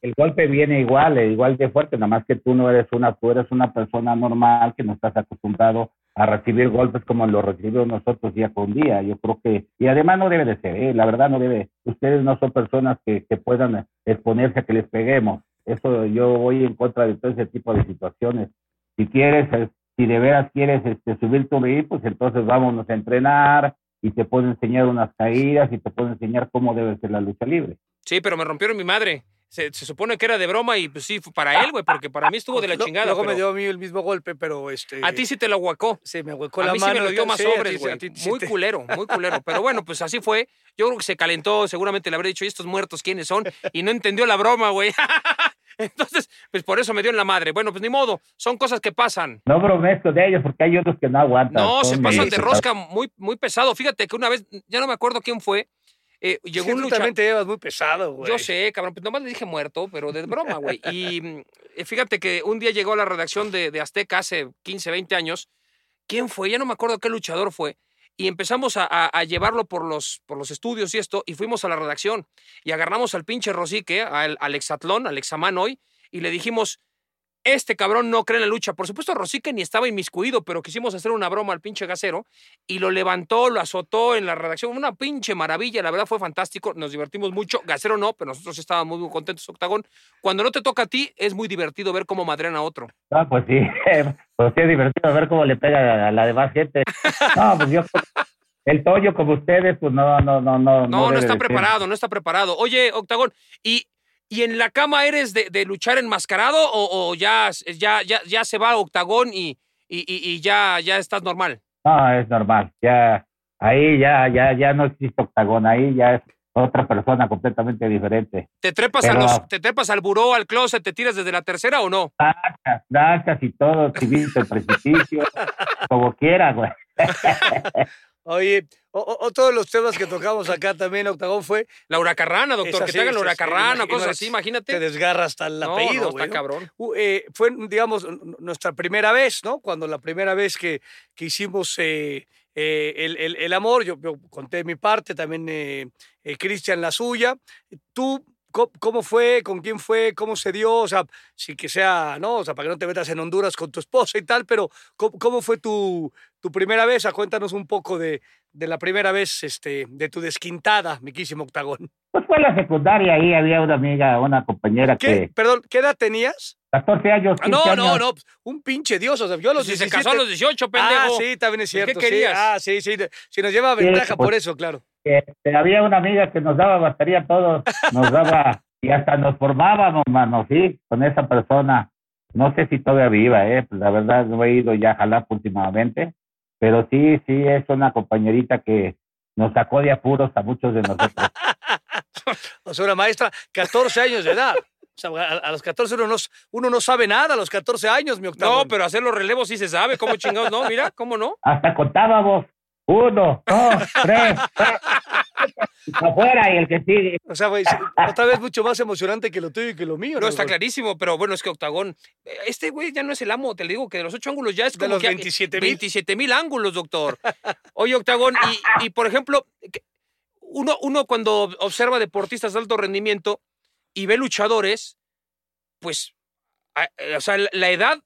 El golpe viene igual, eh, igual de fuerte, nada más que tú no eres una, tú eres una persona normal que no estás acostumbrado a recibir golpes como lo recibimos nosotros día con día. Yo creo que, y además no debe de ser, ¿eh? la verdad no debe, ustedes no son personas que, que puedan exponerse a que les peguemos. Eso yo voy en contra de todo ese tipo de situaciones. Si quieres, eh, si de veras quieres este, subir tu vehículo, pues entonces vámonos a entrenar y te puedo enseñar unas caídas y te puedo enseñar cómo debe ser la lucha libre. Sí, pero me rompieron mi madre se, se, supone que era de broma y pues sí, para él, güey, porque para mí estuvo de la chingada. Luego pero... me dio a mí el mismo golpe, pero este... A ti sí te lo huacó. Sí, me huecó a la mí mano. sí me lo dio más sí, sobres, güey. Sí, muy culero, muy culero. Pero bueno, pues así fue. Yo creo que se calentó, seguramente le habré dicho, ¿y estos muertos quiénes son? Y no entendió la broma, güey. Entonces, pues por eso me dio en la madre. Bueno, pues ni modo, son cosas que pasan. No bromesto de ellos porque hay otros que no aguantan. No, se pasan de rosca muy, muy pesado. Fíjate que una vez, ya no me acuerdo quién fue, eh, llegó sí, un luchador. también te llevas muy pesado, güey. Yo sé, cabrón, pues nomás le dije muerto, pero de broma, güey. Y eh, fíjate que un día llegó a la redacción de, de, Azteca hace 15, 20 años. ¿Quién fue? Ya no me acuerdo qué luchador fue. Y empezamos a, a, a llevarlo por los, por los estudios y esto, y fuimos a la redacción. Y agarramos al pinche Rosique, al, al exatlón, al examán hoy, y le dijimos, este cabrón no cree en la lucha. Por supuesto, Rosique ni estaba inmiscuido, pero quisimos hacer una broma al pinche gasero y lo levantó, lo azotó en la redacción. Una pinche maravilla, la verdad fue fantástico. Nos divertimos mucho. Gasero no, pero nosotros estábamos muy contentos, Octagón. Cuando no te toca a ti, es muy divertido ver cómo madrean a otro. Ah, pues sí, pues sí, es divertido ver cómo le pega a la demás gente. No, pues yo. El Toyo, como ustedes, pues no, no, no, no. No, no, no está preparado, no está preparado. Oye, Octagón, y ¿Y en la cama eres de, de luchar enmascarado o, o, ya, ya, ya, ya se va a octagón y, y, y, ya, ya estás normal? No, es normal. Ya, ahí ya, ya, ya no existe octagón, ahí ya es otra persona completamente diferente. ¿Te trepas, Pero, a los, ¿Te trepas al buró, al closet, te tiras desde la tercera o no? Danzas, danzas y todo, civil, el precipicio, como quiera, güey. Oye, o- otro de los temas que tocamos acá también, Octagón, fue La huracarrana, doctor, que te hagan la huracarrana, cosas así, imagínate. te desgarra hasta el No, apellido, no, está cabrón. Uh, eh, fue, digamos, nuestra primera vez, ¿no? Cuando la primera vez que, que hicimos eh, eh, el, el- el amor, yo, yo conté mi parte, también Cristian la suya. ¿Tú cómo fue? ¿Con quién fue? ¿Cómo se dio? O sea, sí que sea, ¿no? O sea, para que no te metas en Honduras con tu esposa y tal, pero ¿cómo, cómo fue tu, tu primera vez? Ah, cuéntanos un poco de, de la primera vez, este, de tu desquintada, miquísimo Octagón. Pues fue la secundaria, ahí había una amiga, una compañera ¿Qué? que Perdón, ¿qué edad tenías? 14 años, Ah, 15 no, no, años. no, pues, un pinche dios, o sea, yo a los Si se 17 casó a los 18, pendejo. Ah, sí, también es ¿Qué cierto. sí. querías? Ah, sí, sí. Si nos lleva Sí, ventaja pues- por eso, claro. Este, había una amiga que nos daba batería a todos, nos daba, y hasta nos formábamos, mano, sí, con esa persona. No sé si todavía viva, eh, pues la verdad no he ido ya a Jalapa últimamente, pero sí, sí, es una compañerita que nos sacó de apuros a muchos de nosotros. O sea, una maestra, 14 años de edad. O sea, a, a los 14 uno no, uno no sabe nada, a los 14 años, mi octavo. No, pero hacer los relevos sí se sabe, ¿cómo chingados? No, mira, ¿cómo no? Hasta contábamos, uno, dos, tres, afuera y el que sigue. O sea, güey, otra vez mucho más emocionante que lo tuyo y que lo mío. No, está Doctor? clarísimo, pero bueno, es que Octagón, este güey ya no es el amo, te le digo que de los ocho ángulos ya es De como los que- 27,000. 27 mil ángulos, doctor. Oye, Octagón, y, y, por ejemplo, uno, uno cuando observa deportistas de alto rendimiento y ve luchadores, pues, o sea, la- edad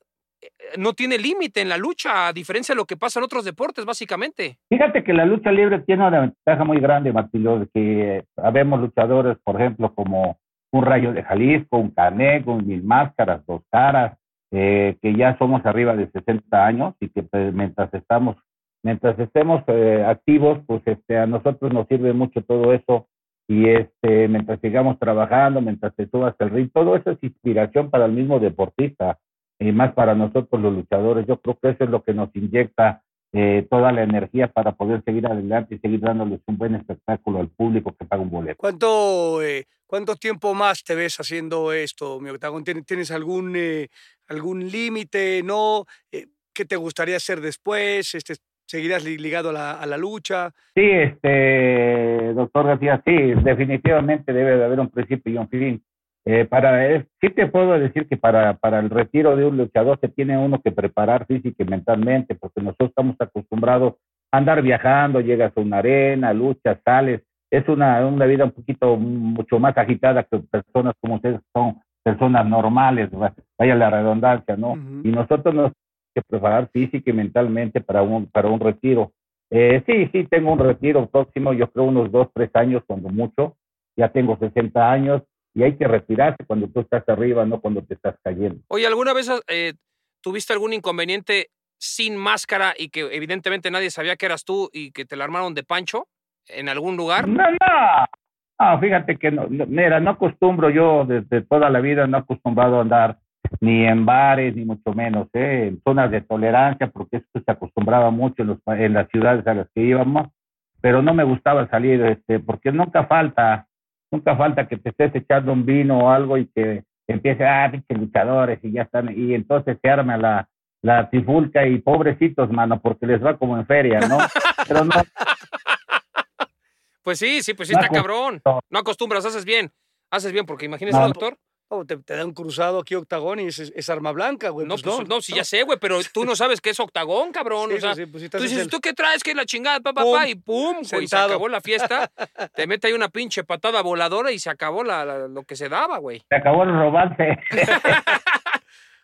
no tiene límite en la lucha, a diferencia de lo que pasa en otros deportes, básicamente. Fíjate que la lucha libre tiene una ventaja muy grande, de que eh, habemos luchadores, por ejemplo, como un Rayo de Jalisco, un Caneco, un Mil Máscaras, Dos Caras, eh, que ya somos arriba de 60 años y que pues, mientras estamos, mientras estemos eh, activos, pues este, a nosotros nos sirve mucho todo eso y este, mientras sigamos trabajando, mientras te subas el ring, todo eso es inspiración para el mismo deportista y más para nosotros los luchadores. Yo creo que eso es lo que nos inyecta eh, toda la energía para poder seguir adelante y seguir dándoles un buen espectáculo al público que paga un boleto. ¿Cuánto, eh, ¿Cuánto tiempo más te ves haciendo esto, mi octagón? ¿Tienes, algún, eh, algún límite? ¿No? Eh, ¿Qué te gustaría hacer después? Este, ¿Seguirás li- ligado a la, a la lucha? Sí, este, doctor García, sí, definitivamente debe de haber un principio y un fin. Eh, para, es- sí te puedo decir que para, para el retiro de un luchador se tiene uno que preparar física y mentalmente, porque nosotros estamos acostumbrados a andar viajando, llegas a una arena, luchas, sales, es una, una vida un poquito mucho más agitada que personas como ustedes son personas normales, va- vaya la redundancia, ¿no? Ujú. Y nosotros nos tenemos que preparar física y mentalmente para un, para un retiro. Eh, sí, sí, tengo un retiro próximo, yo creo unos dos, tres años, cuando mucho. Ya tengo 60 años y hay que retirarse cuando tú estás arriba, no cuando te estás cayendo. Oye, ¿alguna vez eh, tuviste algún inconveniente sin máscara y que evidentemente nadie sabía que eras tú y que te la armaron de pancho en algún lugar? No, no. No, fíjate que no, no, mira, no acostumbro yo desde toda la vida, no acostumbrado a andar ni en bares, ni mucho menos, ¿eh? en zonas de tolerancia, porque esto se acostumbraba mucho en, los, en las ciudades a las que íbamos, pero no me gustaba salir, este, porque nunca falta, nunca falta que te estés echando un vino o algo y que empiece, ah, pinches luchadores, y ya están, y entonces se arma la, la trifulca y pobrecitos, mano, porque les va como en feria, ¿no? Pero no, Pues sí, sí, pues sí No está cabrón. no. No acostumbras, haces bien. Haces bien, porque imagínese, No. doctor. Oh, te, te da un cruzado aquí, octagón, y es, es arma blanca, güey. No, pues pues, no, sí, ya sé, güey, pero tú no sabes qué es octagón, cabrón. Sí, o sea, sí, pues, si tú dices, el- ¿tú qué traes? ¿Qué la chingada? Pa, pa, Pum, pa, y pum, güey, se acabó la fiesta. Te mete ahí una pinche patada voladora y se acabó la, la- lo que se daba, güey. se acabó el romance.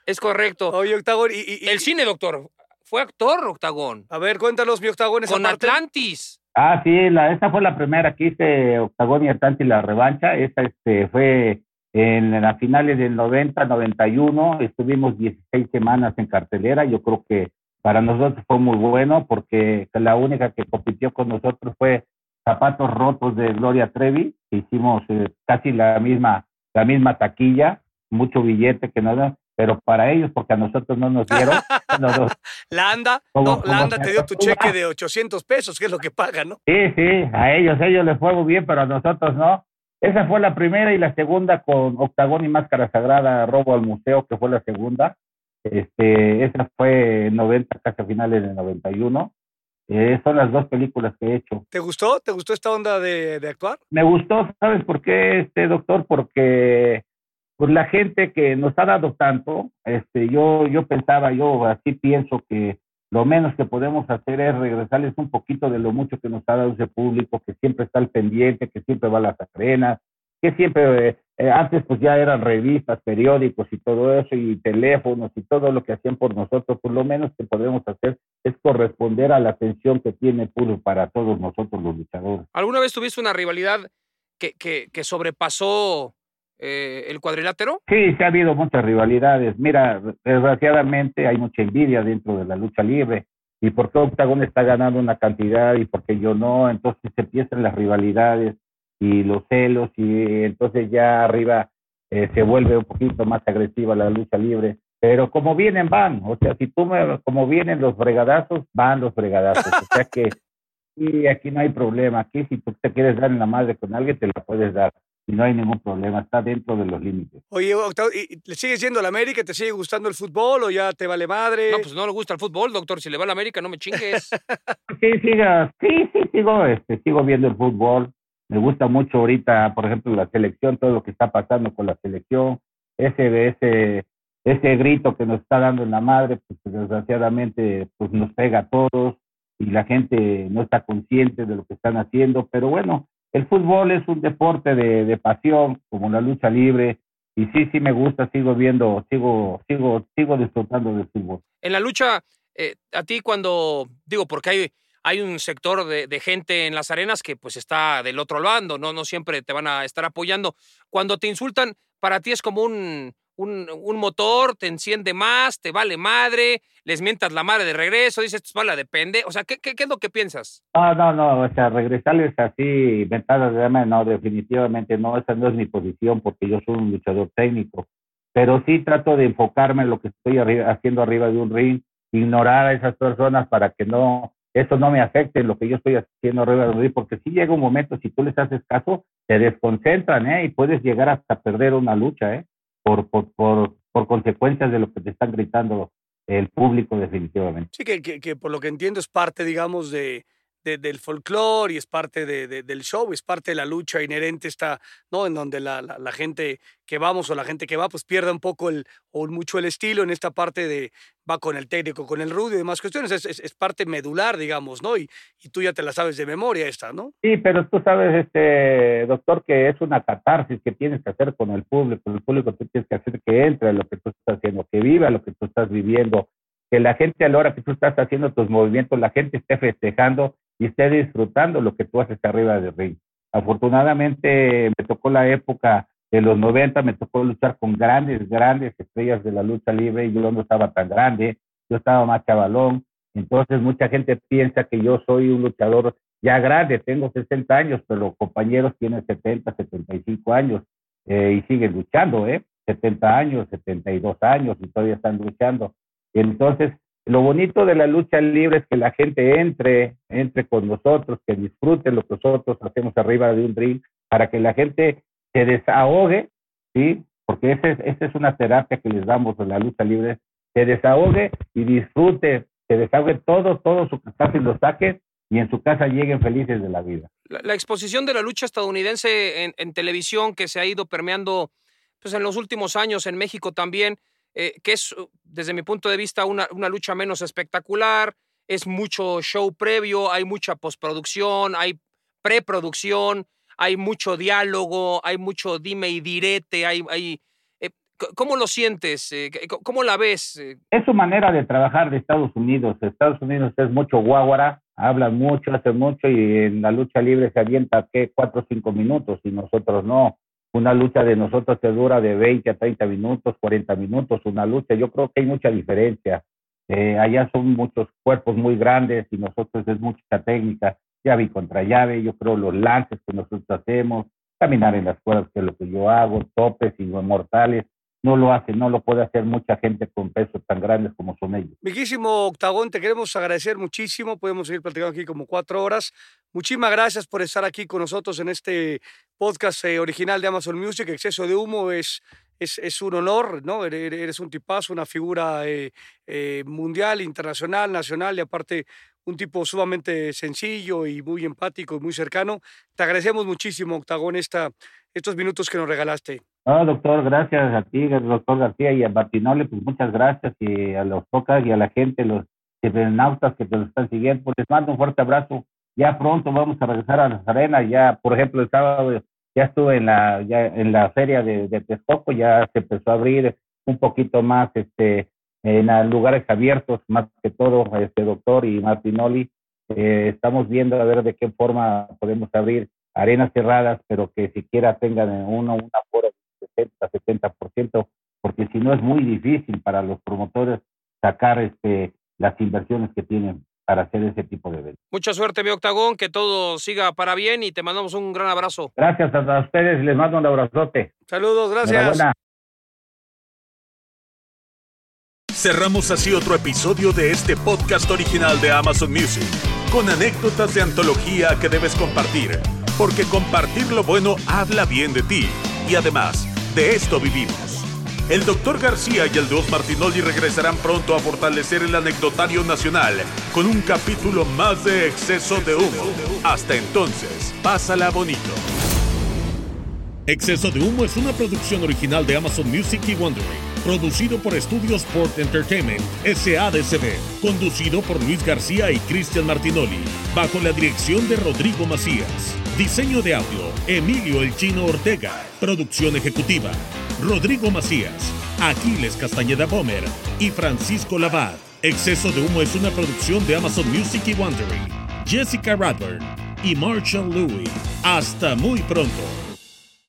Es correcto. Oye, octagón, y, y- y- El cine, doctor. Fue actor, octagón. A ver, cuéntanos, mi octagón, esa Con parte. Atlantis. Ah, sí, la, esa fue la primera que hice Octagón y Atlantis la revancha. Esta este, fue en las finales del 90, 91. Estuvimos 16 semanas en cartelera. Yo creo que para nosotros fue muy bueno porque la única que compitió con nosotros fue Zapatos Rotos de Gloria Trevi. Hicimos eh, casi la misma, la misma taquilla, mucho billete que nada, pero para ellos, porque a nosotros no nos dieron. nos- La anda, ¿Cómo- no, cómo la anda se te dio tu cheque de 800 pesos, que es lo que paga, ¿no? Sí, sí, a ellos, a ellos les fue muy bien, pero a nosotros no. Esa fue la primera y la segunda con Octagón y Máscara Sagrada, Robo al Museo, que fue la segunda. Este, esa fue en 90, casi a finales de 91. Eh, son las dos películas que he hecho. ¿Te gustó? ¿Te gustó esta onda de, de actuar? Me gustó, ¿sabes por qué, este doctor? Porque pues la gente que nos ha dado tanto, este, yo, yo pensaba, yo así pienso que lo menos que podemos hacer es regresarles un poquito de lo mucho que nos ha dado ese público, que siempre está al pendiente, que siempre va a las arenas, que siempre, eh, antes pues ya eran revistas, periódicos y todo eso, y teléfonos y todo lo que hacían por nosotros, pues lo menos que podemos hacer es corresponder a la atención que tiene Puro para todos nosotros los luchadores. ¿Alguna vez tuviste una rivalidad que, que, que sobrepasó eh, el cuadrilátero? Sí, se ha habido muchas rivalidades. Mira, desgraciadamente hay mucha envidia dentro de la lucha libre. ¿Y por qué Octagon está ganando una cantidad y por qué yo no? Entonces se empiezan las rivalidades y los celos y entonces ya arriba eh, se vuelve un poquito más agresiva la lucha libre. Pero como vienen, van. O sea, si tú me, como vienen los fregadazos, van los fregadazos. O sea que y aquí no hay problema. Aquí si tú te quieres dar en la madre con alguien, te la puedes dar y no hay ningún problema, está dentro de los límites. Oye, Octavio, ¿le sigues yendo a la América? ¿Te sigue gustando el fútbol o ya te vale madre? No, pues no le gusta el fútbol, doctor. Si le va a la América, no me chingues. sí, siga, sí, sí, sigo, este, sigo viendo el fútbol. Me gusta mucho ahorita, por ejemplo, la selección, todo lo que está pasando con la selección, ese, ese, ese grito que nos está dando en la madre, pues desgraciadamente pues nos pega a todos y la gente no está consciente de lo que están haciendo, pero bueno, el fútbol es un deporte de, pasión, como la lucha libre, y sí, sí me gusta, sigo viendo, sigo, sigo, sigo disfrutando del fútbol. En la lucha, eh, a ti cuando, digo, porque hay, hay un sector de, de, gente en las arenas que pues está del otro bando, ¿no? No siempre te van a estar apoyando. Cuando te insultan, para ti es como un, un, un, motor, te enciende más, te vale madre, les mientas la madre de regreso, dices, esto es mala, depende. O sea, ¿qué, qué, qué es lo que piensas? No, no, no, o sea, regresarles así, ventanas de no, definitivamente no, esa no es mi posición porque yo soy un luchador técnico. Pero sí trato de enfocarme en lo que estoy haciendo arriba de un ring, ignorar a esas personas para que no, eso no me afecte lo que yo estoy haciendo arriba de un ring, porque si llega un momento, si tú les haces caso, te desconcentran, ¿eh? Y puedes llegar hasta perder una lucha, ¿eh? Por, por, por, por consecuencias de lo que te están gritando el público definitivamente. Sí, que, que, que por lo que entiendo es parte, digamos, de, del folclore y es parte de, del show, es parte de la lucha inherente está, ¿no? En donde la, la, gente que vamos o la gente que va, pues pierde un poco el, o mucho el estilo en esta parte de va con el técnico, con el rudo y demás cuestiones, es, es, parte medular, digamos, ¿no? Y, y, tú ya te la sabes de memoria esta, ¿no? Sí, pero tú sabes, este doctor, que es una catarsis que tienes que hacer con el público, el público tú tienes que hacer que entre lo que tú estás haciendo, que viva lo que tú estás viviendo, que la gente a la hora que tú estás haciendo tus movimientos, la gente esté festejando y esté disfrutando lo que tú haces arriba del ring. Afortunadamente me tocó la época de los 90, me tocó luchar con grandes, grandes estrellas de la lucha libre y yo no estaba tan grande, yo estaba más chavalón. Entonces mucha gente piensa que yo soy un luchador ya grande, tengo 60 años, pero los compañeros tienen 70, 75 años eh, y siguen luchando, ¿eh? 70 años, 72 años y todavía están luchando. Entonces, lo bonito de la lucha libre es que la gente entre, entre con nosotros, que disfrute lo que nosotros hacemos arriba de un ring, para que la gente se desahogue, ¿sí? Porque esa es, una terapia que les damos en la lucha libre, se desahogue y disfrute, se desahogue todo, todo su casa y lo saque y en su casa lleguen felices de la vida. La, la exposición de la lucha estadounidense en, en, televisión que se ha ido permeando pues en los últimos años en México también, eh, que es, desde mi punto de vista, una, una, lucha menos espectacular, es mucho show previo, hay mucha postproducción, hay preproducción, hay mucho diálogo, hay mucho dime y direte, hay... hay eh, ¿Cómo lo sientes? Eh, ¿Cómo la ves? Es su manera de trabajar de Estados Unidos. Estados Unidos es mucho guaguara, hablan mucho, hacen mucho y en la lucha libre se avienta, ¿qué? Cuatro o cinco minutos y nosotros no una lucha de nosotros que dura de 20 a 30 minutos, 40 minutos, una lucha. Yo creo que hay mucha diferencia. Eh, allá son muchos cuerpos muy grandes y nosotros es mucha técnica, llave y contra llave. Yo creo los lances que nosotros hacemos, caminar en las cuerdas que es lo que yo hago, topes y mortales no lo hace, no lo puede hacer mucha gente con pesos tan grandes como son ellos. Octagón, te queremos agradecer muchísimo, podemos seguir platicando aquí como cuatro horas. Muchísimas gracias por estar aquí con nosotros en este podcast eh, original de Amazon Music. Exceso de humo es, es, es un honor, ¿no? Eres un tipazo, una figura eh, eh, mundial, internacional, nacional y aparte un tipo sumamente sencillo y muy empático y muy cercano. Te agradecemos muchísimo, Octagón, esta, estos minutos que nos regalaste. No, doctor, gracias a ti, doctor García y a Martinoli, pues muchas gracias y a los pocas y a la gente, los cibernautas que nos están siguiendo, pues les mando un fuerte abrazo. Ya pronto vamos a regresar a las arenas, ya por ejemplo el sábado ya estuve en la, ya en la feria de, de Texcoco, ya se empezó a abrir un poquito más este en lugares abiertos, más que todo, este doctor y Martinoli, eh, estamos viendo a ver de qué forma podemos abrir arenas cerradas, pero que siquiera tengan uno una aforo 60, 70%, porque si no es muy difícil para los promotores sacar este, las inversiones que tienen para hacer ese tipo de eventos. Mucha suerte, mi octagón, que todo siga para bien y te mandamos un gran abrazo. Gracias a ustedes, les mando un abrazote. Saludos, gracias. Cerramos así otro episodio de este podcast original de Amazon Music, con anécdotas de antología que debes compartir, porque compartir lo bueno habla bien de ti, y además, de esto vivimos. El Dr. García y el Dios Martinoli regresarán pronto a fortalecer el anecdotario nacional con un capítulo más de exceso de humo. Hasta entonces, pásala bonito. Exceso de humo es una producción original de Amazon Music y Wondering producido por Estudios Sport Entertainment, SADCB, conducido por Luis García y Cristian Martinoli, bajo la dirección de Rodrigo Macías. Diseño de audio, Emilio El Chino Ortega. Producción ejecutiva, Rodrigo Macías, Aquiles Castañeda Bomer y Francisco Labat. Exceso de humo es una producción de Amazon Music y Wondery. Jessica Radburn y Marshall Louis. Hasta muy pronto.